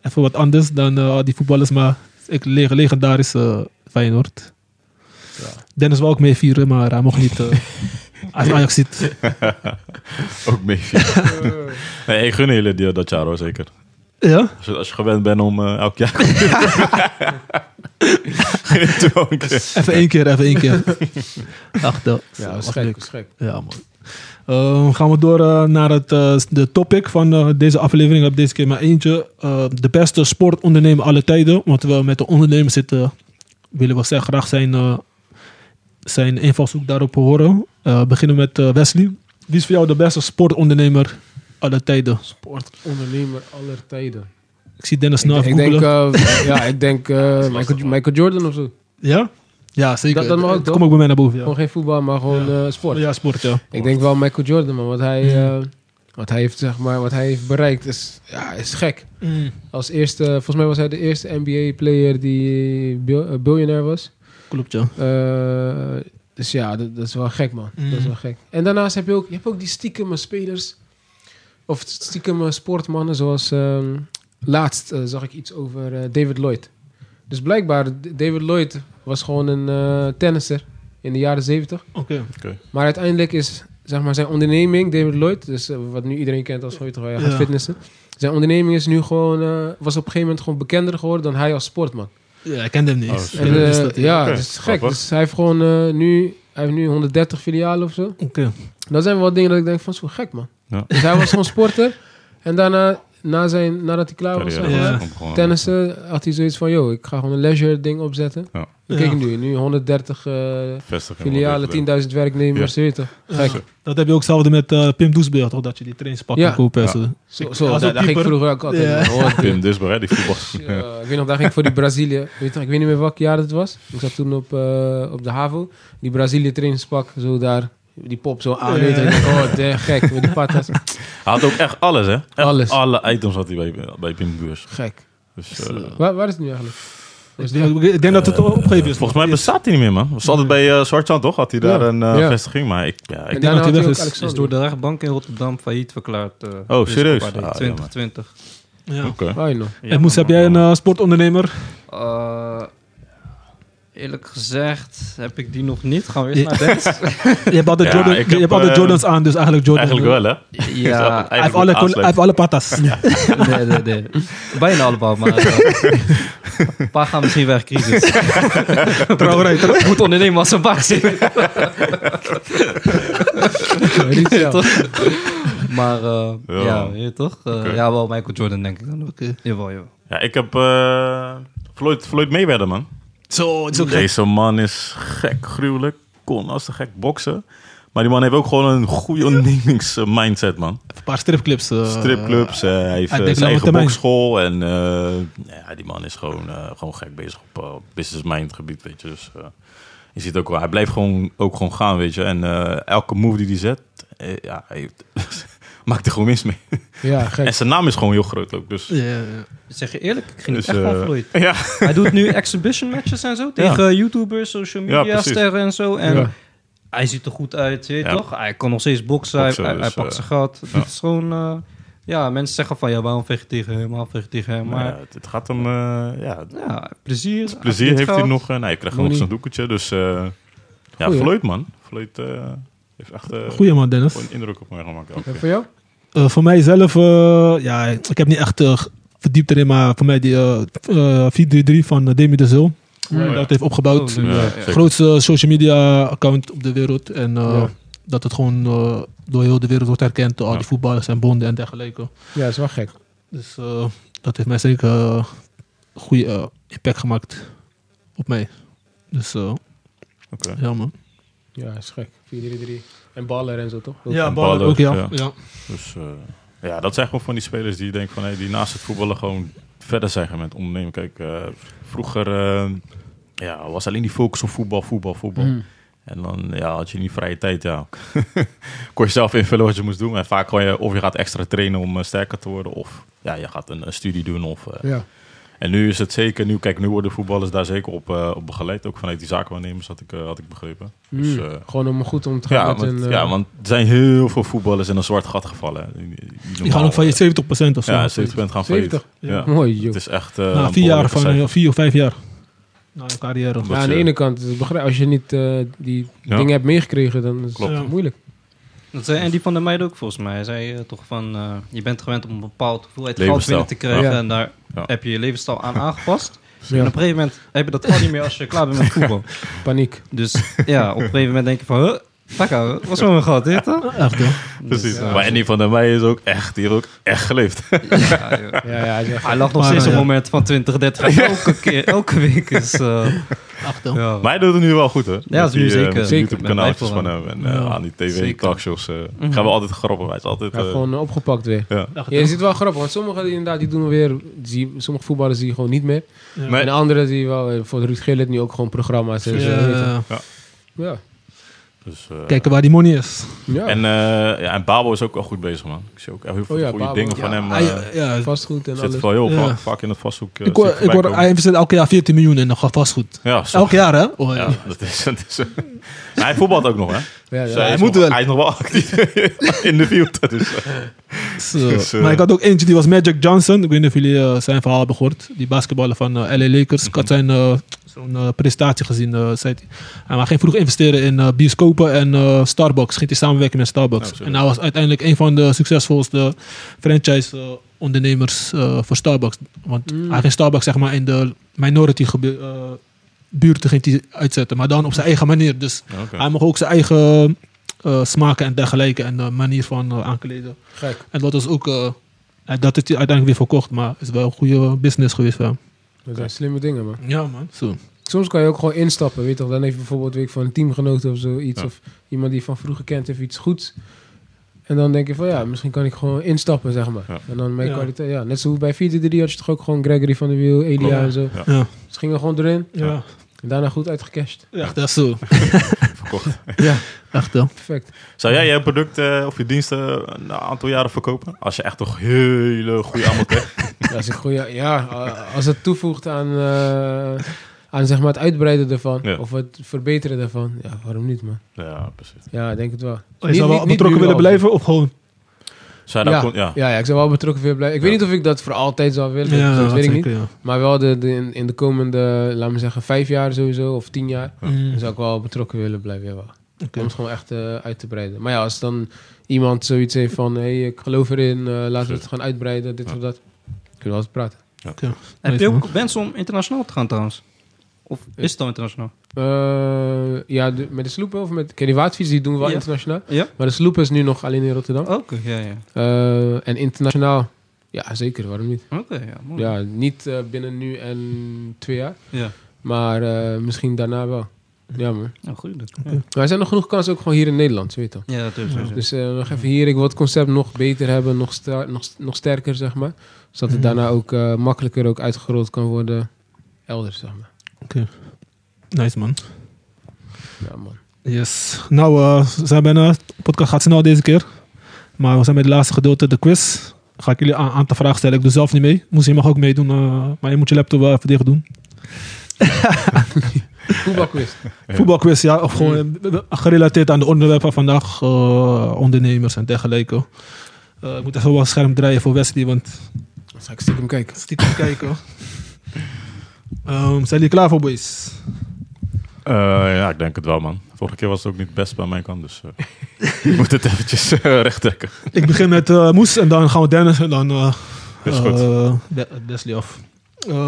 even wat anders dan eh, die voetballers, maar ik leg legendarisch eh, Feyenoord. Ja. Dennis wou ook mee vieren, maar hij mocht niet. eh als Ajax ziet. Ook mee. nee, ik gun jullie die- dat jaar hoor, zeker. Ja? Als je, als je gewend bent om eh, elk jaar... Even één keer, even één keer. Ach, dat Ja, was was was gek. Ja, man. Eh, gaan we door eh, naar het eh, de topic van eh, deze aflevering. Ik heb deze keer maar eentje. Eh, de beste sportondernemer alle tijden. Want we met de ondernemer zitten, willen we zeggen, graag zijn, eh, zijn invalshoek daarop horen. Eh beginnen met Wesley. Wie is voor jou de beste sportondernemer alle tijden? Sportondernemer aller tijden. Ik zie Dennis Ik, snel ik even denk, eh, ja, ik denk eh, Michael, Michael Jordan of zo. Ja? Ja, zeker. Dat- dat mag ook, Het toch? komt ook bij mij naar boven, ja. Gewoon geen voetbal, maar gewoon eh, sport. Ja, sport, ja. Ik denk wel Michael Jordan, man. Wat hij, eh, wat hij heeft, zeg maar, wat hij heeft bereikt is, ja, is gek. Als eerste, volgens mij was hij de eerste NBA-player die bil- eh, biljonair was. Klopt, ja. Eh, dus ja, dat, dat is wel gek, man. Dat is Mm. wel gek. En daarnaast heb je ook, je hebt ook die stiekeme spelers. Of stiekeme sportmannen, zoals... ehm, laatst eh, zag ik iets over eh, David Lloyd. Dus blijkbaar, David Lloyd was gewoon een eh, tennisser in de jaren zeventig. Oké. Maar uiteindelijk is zeg maar, zijn onderneming, David Lloyd, dus eh, wat nu iedereen kent als ooit gaat Ja. fitnessen. Zijn onderneming is nu gewoon, eh, was op een gegeven moment gewoon bekender geworden dan hij als sportman. Ja, ik kende hem niet. Oh. En, Ja, eh, dat- ja, Oké, dat is gek. grappig. Dus hij heeft gewoon eh, nu, hij heeft nu 130 filialen of zo. Oké. Dat zijn wel dingen dat ik denk van, zo gek man. Ja. Dus hij was gewoon sporter. En daarna na zijn, nadat hij klaar was, Ja. tennissen, had hij zoiets van, yo, ik ga gewoon een leisure ding opzetten. Ja. Nu, nu 130 eh, Vestiging, filialen, wat 10.000 werknemers, toch? Gek. Ja. Dat heb je ook hetzelfde met eh, Pim Doesbeer, toch? Dat je die trainingspak Ja. kopen. en Ja. zo. Zo, daar, ging ik vroeger ook altijd. Hoor, Pim Dusber, hè, die voetbal. Ja, ik weet nog, daar ging ik voor die Brazilië. Weet ik weet niet meer welk jaar het was. Ik zat toen op, eh, op de HAVO. Die Brazilië trainingspak, zo daar. Die pop zo aan. Ja. dacht, Oh, de gek. Met die patas. Hij had ook echt alles, hè? Echt Alles. Alle items had hij bij, bij Pim Beurs. Gek. Dus, eh, Waar, waar is het nu eigenlijk? Ik denk, ik denk dat het opgegeven is. volgens mij bestaat hij niet meer, man. Was altijd bij uh, Zwartjan, toch? Had hij daar Ja. een eh, Ja. vestiging. Maar ik, ja, ik En denk dat hij weg is. door de rechtbank in Rotterdam failliet verklaard. eh, Oh, serieus? bij de Ah, 2020. Ja. Oké. Oh, je nog. Ja, En Moes, heb jij een eh, sportondernemer? Eerlijk gezegd heb ik die nog niet. Gaan we eerst naar Dennis? Je hebt Jordan, ik je heb, hebt eh, Jordans aan, dus eigenlijk Jordan. Eigenlijk wel, hè? ja, Hij heeft alle, hij heeft alle patas. nee, nee, nee. Bijna allemaal, maar eh, een paar gaan misschien weg, crisis. Trouwerij, trouw- Moet ondernemen als een baas. Maar eh, Ja. ja, toch? Eh, Oké. Ja, wel Michael Jordan denk ik dan ook. Jawel, jawel. Ja, ik heb uh, Floyd, Floyd Mayweather, man. Zo, gek. Deze man is gek, gruwelijk. Kon als de gek boksen. Maar die man heeft ook gewoon een goede ondernemingsmindset, man. Even een paar stripclips. eh, Stripclubs, eh, hij heeft eh, zijn eigen termijn. bokschool. En eh, ja, die man is gewoon, eh, gewoon gek bezig op uh, business mind gebied, weet je. Dus eh, je ziet ook wel, hij blijft gewoon, ook gewoon gaan, weet je. En eh, elke move die hij zet, eh, ja, hij maakt er gewoon mis mee. Ja, gek. En zijn naam is gewoon heel groot ook, dus... Ja. Ik zeg je eerlijk, ik ging Dus, echt van eh, Floyd. Ja, Hij doet nu exhibition matches en zo tegen YouTubers, social media sterren en zo. En Ja. hij ziet er goed uit, weet je Ja. toch? Hij kan nog steeds boksen, hij- Boksen, hij, hij dus, pakt eh, zijn gat. ja. Dit is gewoon... eh, ja, mensen zeggen van ja, waarom vecht je tegen hem, waarom vecht je tegen hem? maar Maar ja, het, het gaat hem, eh, ja, ja, plezier. plezier heeft hij nog. eh, nee, hij krijgt nog zijn doekeltje, dus... eh, ja. Floyd, man. Floyd eh, heeft echt eh, Goeie man, Dennis. gewoon een indruk op mij gemaakt. En voor jou? Eh, voor mij zelf, eh, ja, ik heb niet echt verdiept erin, maar voor mij die eh, eh, 433 van uh, Demi de Zul. Ja. Dat heeft opgebouwd. Oh, Ja, Ja, ja. zeker. grootste social media account op de wereld. En eh, Ja. dat het gewoon eh, door heel de wereld wordt herkend door al Ja. die voetballers en bonden en dergelijke. Ja, dat is wel gek. Dus eh, dat heeft mij zeker eh, goede impact gemaakt op mij. Dus Oké. ja man. Ja, dat is gek. 4-3-3. En baller en zo, toch? Ja, En ballen ballen, ook ja. ja. ja. Dus eh, ja, dat zijn gewoon van die spelers die denken van hey, die naast het voetballen gewoon verder zijn gaan met ondernemen. Kijk, eh, vroeger eh, ja, was alleen die focus op voetbal, voetbal, voetbal. Mm. En dan ja, had je niet vrije tijd, ja. kon je zelf invullen wat je moest doen. En vaak kon je of je gaat extra trainen om sterker te worden, of ja, je gaat een, een studie doen. Of, eh, Ja. En nu is het zeker, nu, kijk, nu worden voetballers daar zeker op, eh, op begeleid. Ook vanuit die zakenwaarnemers had ik, eh, had ik begrepen. Dus, Mm. eh, Gewoon om goed om te gaan ja, met want, een... ja, want er zijn heel veel voetballers in een zwart gat gevallen. Die, die Die gaan ook van je 70% of zo. Ja, 70% gaan failliet. 70. Ja. Mooi, joh. Het is echt... eh, Na vier jaar, van, vier of vijf jaar. Na je carrière. Ja, aan de je- ene kant, als je niet eh, die Ja. dingen hebt meegekregen, dan is het Klopt. moeilijk. Dat zei Andy van der Meijden ook volgens mij. Hij zei eh, toch van, eh, je bent gewend om een bepaald hoeveelheid geld binnen te krijgen. Ja. En daar Ja. heb je je levensstijl aan aangepast. En op een gegeven moment heb je dat gewoon niet meer als je klaar bent met voetbal. Paniek. Dus ja, op een gegeven moment denk je van, huh, Taka, was wel een gat, dit toch? Echt hoor. Precies. Dus, maar Andy van der Meij is ook echt, die heeft ook echt geleefd. ja, joh. Ja, ja, hij zegt, Hij lag nog steeds eh, een ja. moment van 20, 30 elke, keer, elke week. Is, eh, hoor. ja. maar hij doet het nu wel goed, hè? Ja, dat is nu die, eh, zeker. die Zeker. YouTube-kanaaltjes van hem. En eh, Ja. aan die tv-talkshows. eh Mhm. gaan we altijd grappig. Hij is altijd... eh, gewoon opgepakt weer. ja. Ja, je ziet wel grappig, want sommigen die inderdaad, die doen weer, die, sommige voetballers zie je gewoon niet meer. Ja. En anderen die wel, eh, voor Ruud Gillet nu ook gewoon programma's. en zo. Ja. Dus, eh, Kijken waar die money is. ja. En, eh, ja, en Babo is ook wel goed bezig, man. Ik zie ook heel veel Oh ja, goede Babo. dingen van hem. Hij- eh ja, vastgoed en zit alles. wel heel Ja. vaak, vaak in het vasthoek. eh, ik hoor, ik hoor, hij investeert elke jaar 14 miljoen in nog vastgoed. Ja, zo. Elk jaar hè? Oh, Ja, dat is, dat is, Maar hij voetbalt ook nog, hè? Ja, Dus hij, is moet nog, wel. hij is nog wel actief in de field. Dus, eh, Zo. Dus, eh, maar ik had ook eentje, die was Magic Johnson. Ik weet niet of jullie eh, zijn verhaal hebben gehoord. Die basketballer van LA Lakers. Ik had zijn eh, zo'n presentatie gezien, eh, zei hij. En hij ging vroeg investeren in bioscopen en eh, Starbucks. Ging hij samenwerken met Starbucks. En hij was uiteindelijk een van de succesvolste franchise ondernemers eh, voor Starbucks. Want Mm. hij ging Starbucks zeg maar in de minority gebe- eh, buurten ging hij uitzetten. Maar dan op zijn eigen manier. Dus hij mag ook zijn eigen eh, smaken en dergelijke. En de manier van eh, aankleden. Gek. En dat was ook eh, En dat is hij uiteindelijk weer verkocht, maar het is wel een goede business geweest voor hem. Dat zijn slimme dingen, man. Ja, man. Zo. Soms kan je ook gewoon instappen, weet je toch? Dan heeft bijvoorbeeld weet ik, van een teamgenoot of zoiets. Ja. Of iemand die je van vroeger kent heeft iets goeds. En dan denk je van ja, misschien kan ik gewoon instappen, zeg maar. Ja. En dan mijn Ja. kwaliteit, ja. Net zoals bij 4-3 had je toch ook gewoon Gregory van der Wiel, Elia Klopt. en zo. Ja. Ja. Ze gingen gewoon erin Ja. En daarna goed uitgecashed. ja, dat is zo. Verkocht. Ja, Echt, ja. perfect. Zou jij je product eh, of je diensten een aantal jaren verkopen? Als je echt toch hele goede aanbod krijgt. Ja, als, ik goeie, ja, als het toevoegt aan, eh, aan zeg maar het uitbreiden ervan. Ja. Of het verbeteren daarvan. Ja, waarom niet, man? ja, precies. Ja, ik denk het wel. Je Niet- zou wel betrokken willen blijven of gewoon... Zou je dat Ja, kon- ja. ja, ja, ik zou wel betrokken willen blijven. Ik Ja. weet niet of ik dat voor altijd zou willen. Ja, dat weet ik niet. ja. Maar wel de, de, in, in de komende, laten we zeggen, vijf jaar sowieso. Of tien jaar. Mm. Dan zou ik wel betrokken willen blijven. Ja, wel. Oké. Om het gewoon echt eh, uit te breiden. Maar ja, als dan iemand zoiets heeft van... Hé, hey, ik geloof erin. eh, laten we het gaan uitbreiden. Dit Ja. of dat. Kunnen we altijd praten. Heb Nice, je ook wens om internationaal te gaan trouwens? Of is het al internationaal? Eh, ja, de- met de sloepen of met... Kijk, die waterfiets die doen we wel Ja. internationaal. Ja? Maar de sloepen is nu nog alleen in Rotterdam. Oké, ja, ja. Eh, en internationaal... Ja, zeker. Waarom niet? Oké, ja, mooi. Ja, niet eh, binnen nu en twee jaar. ja. Maar eh, misschien daarna wel. Ja, man. Nou, goed. Ja, Maar er zijn nog genoeg kansen ook gewoon hier in Nederland, je weet toch. ja natuurlijk. sowieso. Dus eh, nog even hier. Ik wil het concept nog beter hebben, nog, sta- nog, nog sterker, zeg maar. Zodat het Mhm. daarna ook eh, makkelijker ook uitgerold kan worden elders, zeg maar. Nice, man. Ja, man. Yes. Nou, eh, we zijn bijna... De podcast gaat snel deze keer. Maar we zijn bij het laatste gedeelte, de quiz. Ga ik jullie een aantal vragen stellen. Ik doe zelf niet mee. Moest je mag ook meedoen, eh, maar je moet je laptop wel even dicht doen. Voetbalquiz. Ja. Voetbalquiz, ja. Of gewoon eh, gerelateerd aan de onderwerpen van vandaag. eh, ondernemers en dergelijke. Eh, ik moet even wel een scherm draaien voor Wesley, want Dan ga ik stiekem kijken. stiekem kijken. Ehm, zijn jullie klaar voor, boys? Eh, ja, ik denk het wel, man. Vorige keer was het ook niet best bij mijn kant, dus eh, ik moet het eventjes eh, recht trekken. Ik begin met Moes en dan gaan we Dennis en dan Is goed. Wesley af.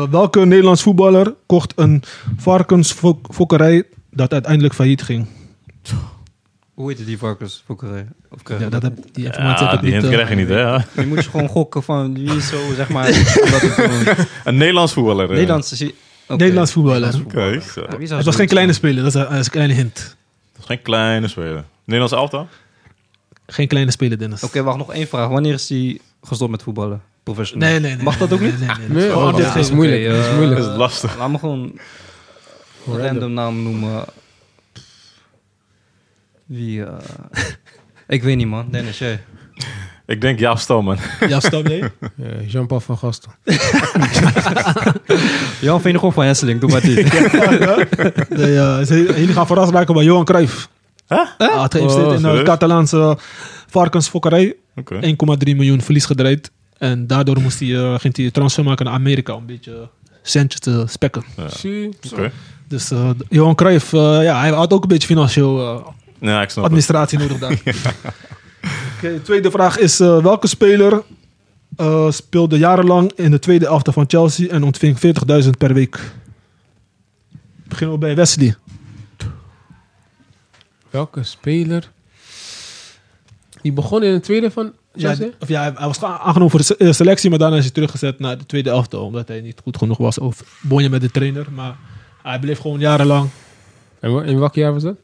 Welke Nederlands voetballer kocht een varkensfokkerij dat uiteindelijk failliet ging? Hoe heet het, die varkensfokkerij? Of krijg je Ja, dat heb, die informatie Ja, heb ik die niet. hint eh, krijg je niet, hè? ja. Je moet je gewoon gokken van wie is zo, zeg maar. het gewoon- Een Nederlands voetballer. eh. Nederlandse... Nederlands voetballer. Oké, zo. Ja, wie zou Het was geen kleine speler, dat is, een- kleine hint. Dat is geen kleine speler. Nederlands elftal? Geen kleine speler, Dennis. Oké, wacht, nog één vraag. Wanneer is hij gestopt met voetballen? Professioneel? Nee, nee, nee. Mag dat ook niet? Nee, nee, nee. Oh, dit dat is moeilijk. dat is eh, moeilijk. Dat is lastig. Laat me gewoon een random naam noemen. Wie... eh, ik weet niet, man. Dennis, jij. Ik denk Jaap Stal, man. Ja, stap nee. Eh, Jean-Paul van Gastel. Jan Veenighoff van Hesseling, doe maar dit. Nee, eh, ze- jullie gaan verrast raken bij Johan Cruijff. Huh? Ah, het heeft Oh, in de? Catalaanse varkensfokkerij Oké. 1,3 miljoen verlies gedraaid. En daardoor moest hij, eh, ging hij transfer maken naar Amerika om een beetje centjes te spekken. Ja. Dus eh, Johan Cruijff, ja, hij had ook een beetje financieel eh, Ja, ik snap het. administratie nodig daar. Oké, tweede vraag is, eh, welke speler eh, speelde jarenlang in de tweede elftal van Chelsea en ontving 40.000 per week? Beginnen we bij Wesley. Welke speler? Die begon in de tweede van Ja, Chelsea? of ja, hij- was aangenomen voor de eh, selectie, maar daarna is hij teruggezet naar de tweede elftal. Omdat hij niet goed genoeg was. Of bonje met de trainer. Maar hij bleef gewoon jarenlang. En in welk jaar was dat?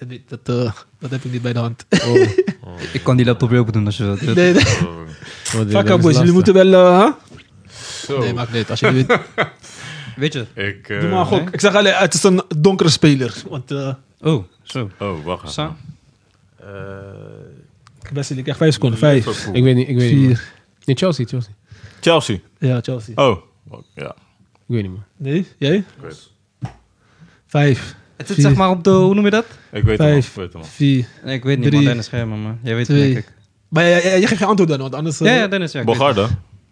Dat, weet- dat, eh, dat heb ik niet bij de hand. Oh, Ik kan die laptop weer open doen als je wilt. nee, nee. Oh. Fuck up, boys. Jullie lastig. moeten wel... eh. Nee, maakt niet. Als jullie weet. Weet je? Ik, eh, Doe maar een gok. nee. Ik zeg alleen, het is een donkere speler. Want uh, Oh, zo. Oh, wacht even. Sa? Ik krijg vijf seconden. Vijf, Liverpool. Ik weet niet, ik weet niet. vier. Nee, Chelsea, Chelsea. Chelsea. Ja, Chelsea. Oh. Ja, Ik weet niet, man. Nee, jij? ik weet Vijf, Het zit Vier. zeg maar op de... Hoe noem je dat? Ik weet het Vijf. al. Ik weet het vier. Nee, ik weet niet, Drie. man. Dennis Schermen, man. Jij weet het, denk ik. Maar jij, jij, jij geeft geen antwoord dan, want anders... eh, Ja, ja, Dennis, ja. weet. Bogarde.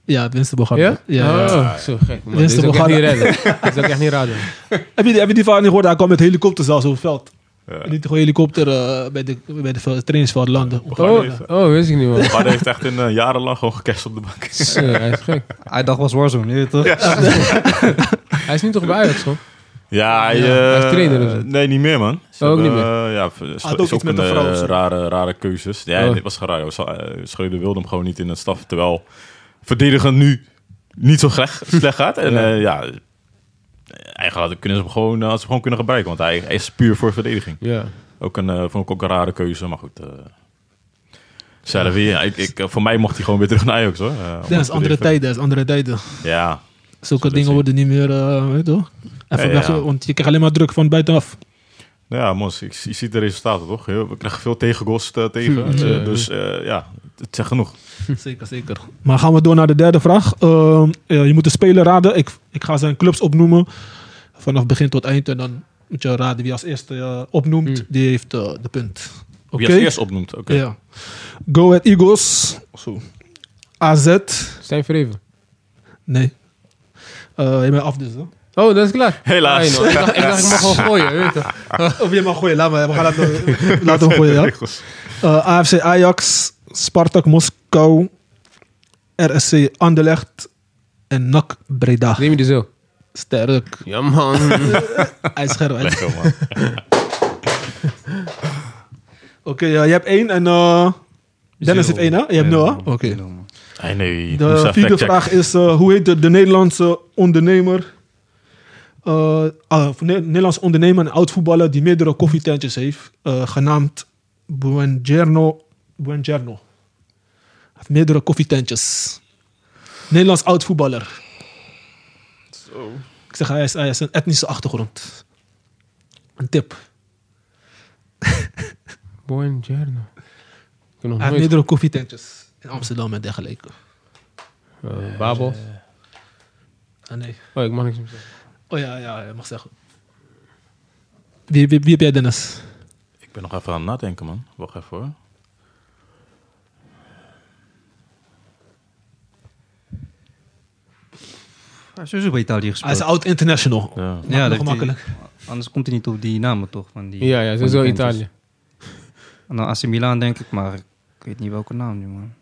Ja, Winston Bogarde. Ja? ja. Oh, zo gek. Man. Winst Dit zou ik echt Bogarde. niet redden. Dit zou ik echt niet raden. Heb je, die- heb je die verhaal niet gehoord? Hij kwam met helikopter zelfs op het veld. Ja. En liet gewoon helikopter eh, bij de, bij de veld- trainingsveld landen. Oh, heeft- oh, wist ik niet, man. Bogarde heeft echt in, eh, jarenlang gewoon gecashed op de bank. Zo, hij is gek. Hij dacht was Warzone, je weet toch? Hij is nu toch bij Ajax? Ja, hij, Ja, hij is eh, trainer? Nee, niet meer, man. Ze Oh, ook hebben, niet eh, ja, is, ook is iets ook met een vrouw eh, rare, rare keuzes. Ja, Oh. dit was eh, Schreuder wilde hem gewoon niet in het staf. Terwijl verdedigend nu niet zo slecht, slecht gaat. En Ja. ja, ja eigenlijk hadden- kunnen ze hem gewoon, had ze hem gewoon kunnen gebruiken. Want hij, hij is puur voor verdediging. Ja. Ook een, eh, vond ik ook een rare keuze. Maar goed, eh zelf weer. Ja, ik, ik, voor mij mocht hij gewoon weer terug naar Ajax, hoor. Dat is andere tijden, dat is andere tijden. Ja, Zulke dingen zien. worden niet meer, eh, weet je toch? Even Ja, weg, ja. want je krijgt alleen maar druk van buitenaf. Ja, Mos, ik, je ziet de resultaten toch? We krijgen veel tegengoals eh, tegen. Hm, Eh, ja. dus eh, ja, het zegt genoeg. Zeker, zeker. Maar gaan we door naar de derde vraag. Ehm, eh, je moet de speler raden. Ik, ik ga zijn clubs opnoemen. Vanaf begin tot eind. En dan moet je raden wie als eerste opnoemt. Hmm. Die heeft de punt. Wie als eerst opnoemt. Oké. Ja. Go Ahead Eagles. Zo. AZ. Stijn Verheven. Nee. Eh, je bent af dus, hè? Oh, dat is klaar. Helaas. Ah, ik, dacht, ik dacht, ik mag gewoon gooien. Weet je. Of je mag gooien. Laat maar. We gaan laten, laten we gooien, ja. Eh, AFC Ajax. Spartak Moskou. RSC Anderlecht. En NAC Breda. Neem je die zo. Sterk. Ja, man. Hij is scherp. Lekker man. Oké, ja, je hebt één en uh, Dennis heeft één, hè? Je hebt nul, hè? Oké. Nee, De vierde vraag is, uh, hoe heet de, de Nederlandse ondernemer, uh, ah, Ne- Nederlandse ondernemer en oud-voetballer die meerdere koffietentjes heeft, uh, genaamd Buongiorno. Buongiorno. Hij heeft meerdere koffietentjes. Nederlands oud-voetballer. Ik zeg, hij is, hij is een etnische achtergrond. Een tip. Buongiorno. Hij heeft nooit... meerdere koffietentjes in Amsterdam en dergelijke. Uh, Babel. Ah, nee. Oh, ik mag niks meer zeggen. Oh ja, ja, je mag zeggen. Wie, wie, wie heb jij, Dennis? Ik ben nog even aan het nadenken, man. Wacht even hoor. Hij is sowieso bij Italië Hij gespeeld. is een oud-international. Ja. dat heeft hij- makkelijk. Anders komt hij niet op die namen toch? Van die, Ja, ja, sowieso. Italië. En dan AC Milan denk ik, maar ik weet niet welke naam nu man.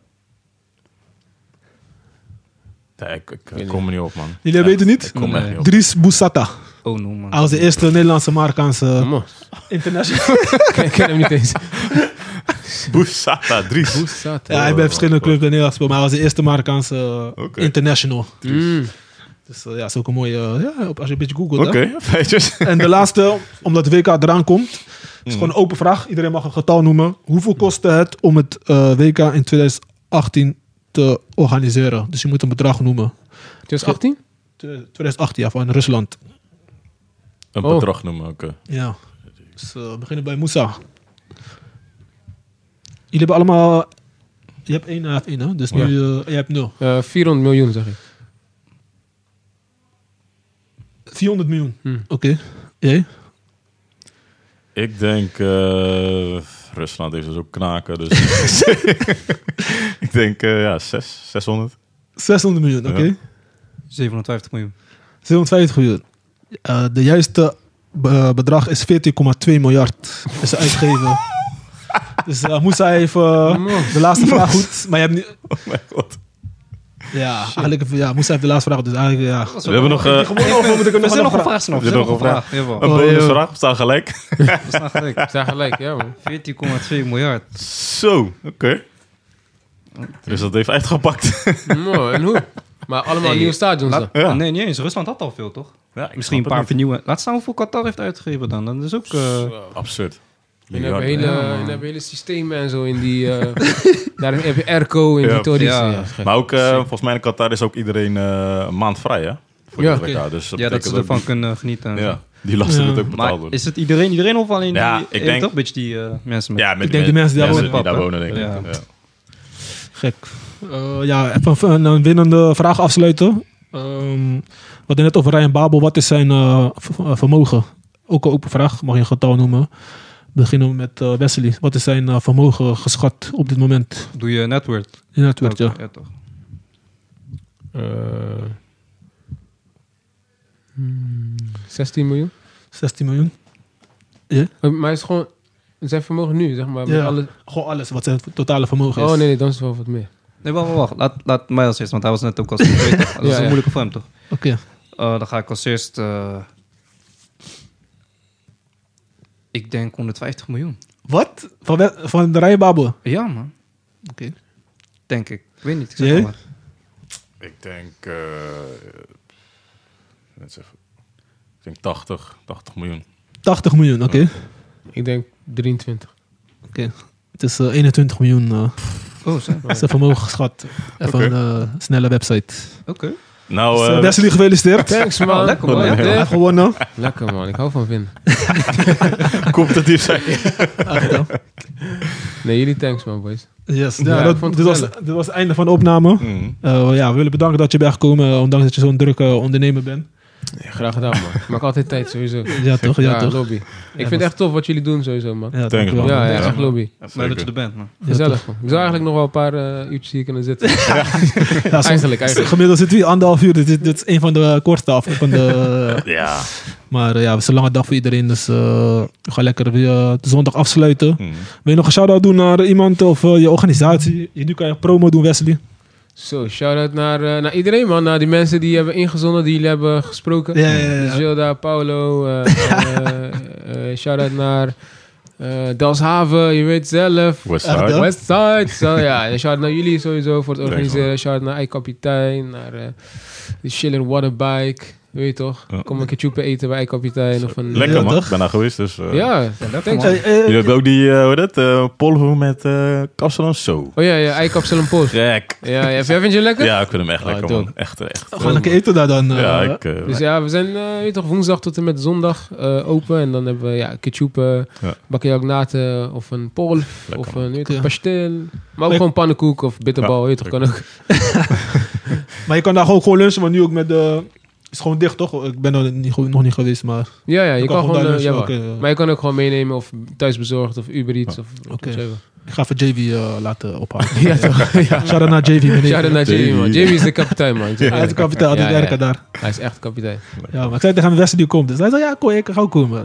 Ja, ik, ik, weet kom er niet op, man. Jullie Ja, weten niet? Ik kom er echt Nee. niet op. Dries Boussata. Oh no man. Hij was de eerste Nederlandse Marokkaanse Kom international. Ik ken hem niet eens. Boussata, Dries. Hoe staat ja, hij heeft bij verschillende clubs bij Nederland gespeeld, maar hij was de eerste Marokkaanse Oké. international. Mm. Dus eh, ja, is ook een mooie... eh, ja, op- als je een beetje googelt. Oké, hè. feitjes. En de laatste, omdat de WK eraan komt, is Mhm. gewoon een open vraag. Iedereen mag een getal noemen. Hoeveel kostte het om het eh, WK in 2018 te organiseren? Dus je moet een bedrag noemen. 2018? 2018, ja, van Rusland. Een Oh. bedrag noemen, oké. Ja. Dus eh, we beginnen bij Moussa. Jullie hebben allemaal... Je hebt één, heeft één, hè? Dus nu, Ja. eh, je hebt nul. Eh 400 miljoen, zeg ik. 400 miljoen. Hm. Oké. Jij? Ik denk... eh, Rusland heeft dus ook knaken, dus... ik denk, eh, ja, 6, 600. 600 miljoen, oké. Ja. 750 miljoen. 750 miljoen. Eh, de juiste be- bedrag is 14,2 miljard. Is er uitgegeven. dus uh, eh, Man. de laatste vraag goed. Maar je hebt niet... Oh mijn god. Ja, eigenlijk... Ja, Moussa heeft de laatste vraag. Dus eigenlijk, ja... We hebben nog eh, er We nog zijn nog een vraag. snel. We er nog een vraag. Een Oh, bonusvraag. We staan gelijk. We staan gelijk. Ik sta gelijk, ja man. 14,2 miljard. Zo, oké. Dus dat heeft uitgepakt. Mooi, en hoe? Maar allemaal Hey, nieuwe stadions dan. Ja. Nee, niet eens. Rusland had al veel, toch? Ja, Misschien een paar vernieuwen. Laat staan hoeveel Qatar heeft uitgegeven dan. Dat is ook... eh, Absurd. En hebben hele. Ja, en hele systemen en zo in die... eh daar heb je airco in Ja. die. Ja. Ja. Maar ook, eh, volgens mij in Qatar is ook iedereen eh, een maand vrij, hè? Voor Ja. WK. Dus ja, dat ze ervan kunnen genieten. Ja, die lasten Ja. moet ook betaald Maar worden. is het iedereen, iedereen of alleen Ja, die, ik denk- toch een beetje die eh, mensen met... ja, met Ik denk de mensen die daar mensen wonen. die daar wonen, denk ik. Ja. Ja. Gek. Eh, ja, even een, een winnende vraag afsluiten. Ehm, we hadden net over Ryan Babel. Wat is zijn vermogen? Ook een open vraag. Mag je een getal noemen? Beginnen we met eh, Wesley. Wat is zijn eh, vermogen geschat op dit moment Doe je network. in het werd, ja. ja, toch. Eh, hmm, 16 miljoen. 16 miljoen. Eh, Maar het is gewoon zijn vermogen nu, zeg maar. Met Ja. alle... Gewoon alles wat zijn totale vermogen is. Oh nee, nee, dan is het wel wat meer. Nee, wacht, wacht. Laat, laat mij als eerst, want hij was net ook als. Dat is Ja, een ja. moeilijke voor hem, toch? Oké. Eh, dan ga ik als eerst... eh Ik denk 150 miljoen. Wat? Van, we- van de Rijnbabo? Ja, man. Oké. Denk ik. Ik weet niet. Ik zeg Jij? maar. Ik denk... eh, even. ik denk 80, 80 miljoen. 80 miljoen, oké. Ik denk 23. Oké. Het is eh, 21 miljoen. eh Oh, zo. is een vermogen geschat. Even Oké. een eh, snelle website. Oké. Nou, Dus, eh, eh, Wesley, gefeliciteerd. Thanks man. Oh, lekker, man. Ja. gewonnen. Lekker man, ik hou van winnen. competitief zijn. Nee, jullie thanks man boys. Yes. Ja, dat, dit, was, dit was het einde van de opname. Mm. Eh, ja, we willen bedanken dat je bent gekomen, eh, ondanks dat je zo'n drukke ondernemer bent. Ja, graag gedaan man. Ik maak altijd tijd sowieso. Ja, toch? Ja, toch? lobby. Ik vind het echt tof wat jullie doen sowieso man. Ja, Thanks, dankjewel. man. Ja, ja, Ja, echt lobby. Maar dat je er bent, man. Gezellig man. Ik zou eigenlijk nog wel een paar eh, uurtjes hier kunnen zitten. Ja, Eigenlijk, eigenlijk. Gemiddeld zitten we hier anderhalf uur. Dit, dit, is een van de kortste af. Van de, Ja. maar eh, ja, het is een lange dag voor iedereen. Dus eh, we gaan lekker weer eh, de zondag afsluiten. Mm. Wil je nog een shout-out doen naar iemand of eh, je organisatie? Nu kan je promo doen, Wesley. Zo, shout-out naar, eh, naar iedereen man. Naar die mensen die hebben ingezonden, die jullie hebben gesproken. Ja, ja, ja. Gilda, Paulo. eh eh, shout-out naar eh Delshaven, je weet zelf. Westside. Westside. Zo, ja. En shout-out naar jullie sowieso voor het organiseren. Shout-out naar Eikapitein, naar eh de Schiller Waterbike. Weet je toch? Ja. Kom een keer eten bij Eikapitein. Of een, Lekker man, toch? ik ben daar geweest. Dus, eh, Ja, thanks. eh, Jullie hebben ook die, eh hoe heet dat, eh polvo met eh kapsel en zo. Oh ja, ja Eikapsel en Post. Gek. Ja, ja. Vind je lekker? Ja, ik vind hem echt Ah, lekker man. Echt, echt. we gaan lekker eten daar dan. eh. ja, ik... Dus ja, we zijn eh, weet je toch, woensdag tot en met zondag eh, open. En dan hebben we ja, ketchup, uh, Ja. bakkeljagnaten of een pol. Of een weet je toch, Ja. pastel. Maar ook gewoon pannenkoek of bitterbal. Ja, weet je toch, kan ook. Maar je kan daar ook gewoon lunchen, maar nu ook met de... Het is gewoon dicht, toch? Ik ben er niet, nog niet geweest, maar... Ja, ja, je, Je kan, kan gewoon eh, ja, oké, ja. Maar je kan ook gewoon meenemen of thuisbezorgd of Uber Eats of Oké. Ik ga even JV eh, laten ophalen. Ja, toch? ja. Shout-out naar JV. meneer. Shout-out naar Jamie, man. Jamie is de kapitein, man. Hij is de kapitein, die ja, ja. daar. Hij is echt kapitein. Ja, maar ik zei tegen hem, die komt. Dus hij zei, ja, kom, ik ga ook komen.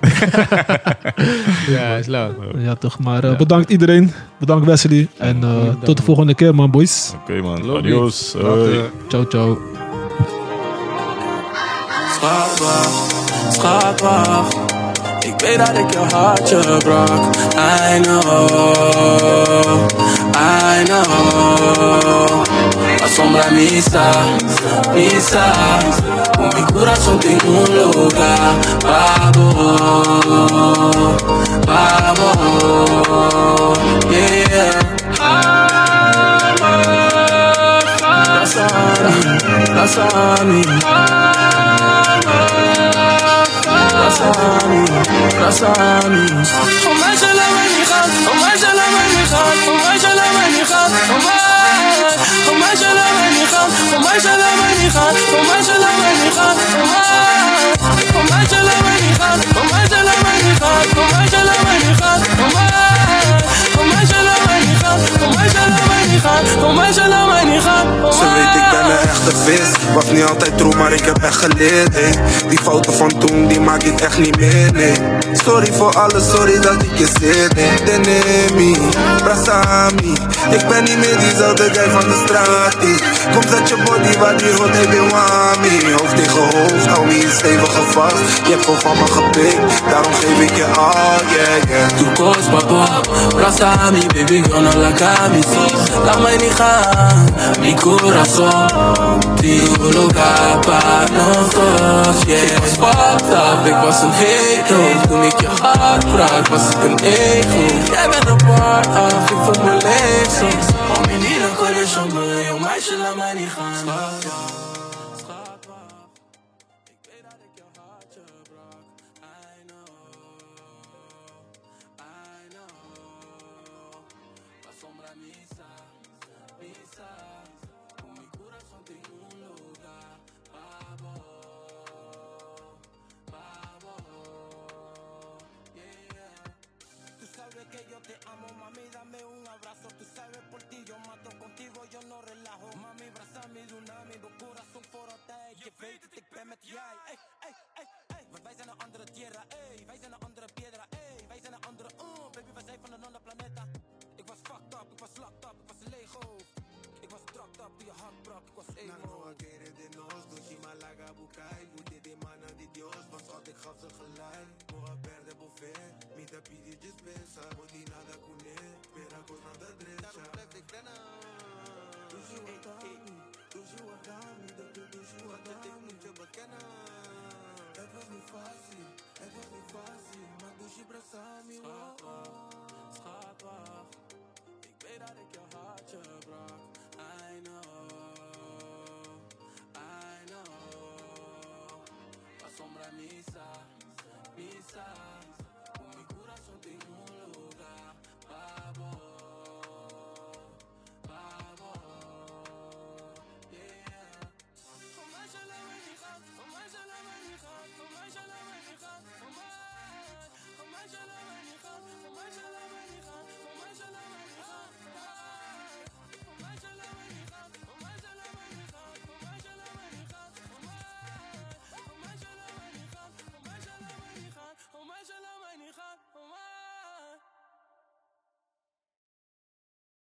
Ja, hij is lauw. ja, toch. Maar eh, bedankt iedereen. Bedankt Wesley. En eh, tot de volgende keer, man, boys. Oké man, adios. Ciao, ciao. Schatwacht, schatwacht Ik weet dat ik je hartje brak. I know, I know. Asombra misa, misa. Mi corazón tiene un lugar Vamos, vamos. Yeah. Abrázame, abrázame Abrázame Oh meisje laat mij niet gaan Oh meisje laat mij niet gaan Oh meisje laat mij niet gaan Oh meisje Oh meisje laat mij niet gaan gaan Oh meisje laat mij niet gaan Oh Ze weet ik ben een echte vis. Was niet altijd true, maar ik heb echt geleerd hey. Die fouten van toen, die maak ik echt niet meer nee. Sorry voor alles, sorry dat ik je zit nee. Denemi, Brasami. Ik ben niet meer diezelfde guy van de straat hey. Kom zet je body waar die hot heeft in wami. Hoofd tegen hoofd, hou me in stevige vast. Je hebt veel van me gepikt, daarom geef ik je al, yeah, yeah. Tu cos, papá, abrázame, baby, yo no la camiso Niet gaan, mi corazón Tu lugar para nosotros, yeah. Was fucked up, ik was een hetero Toen ik je hart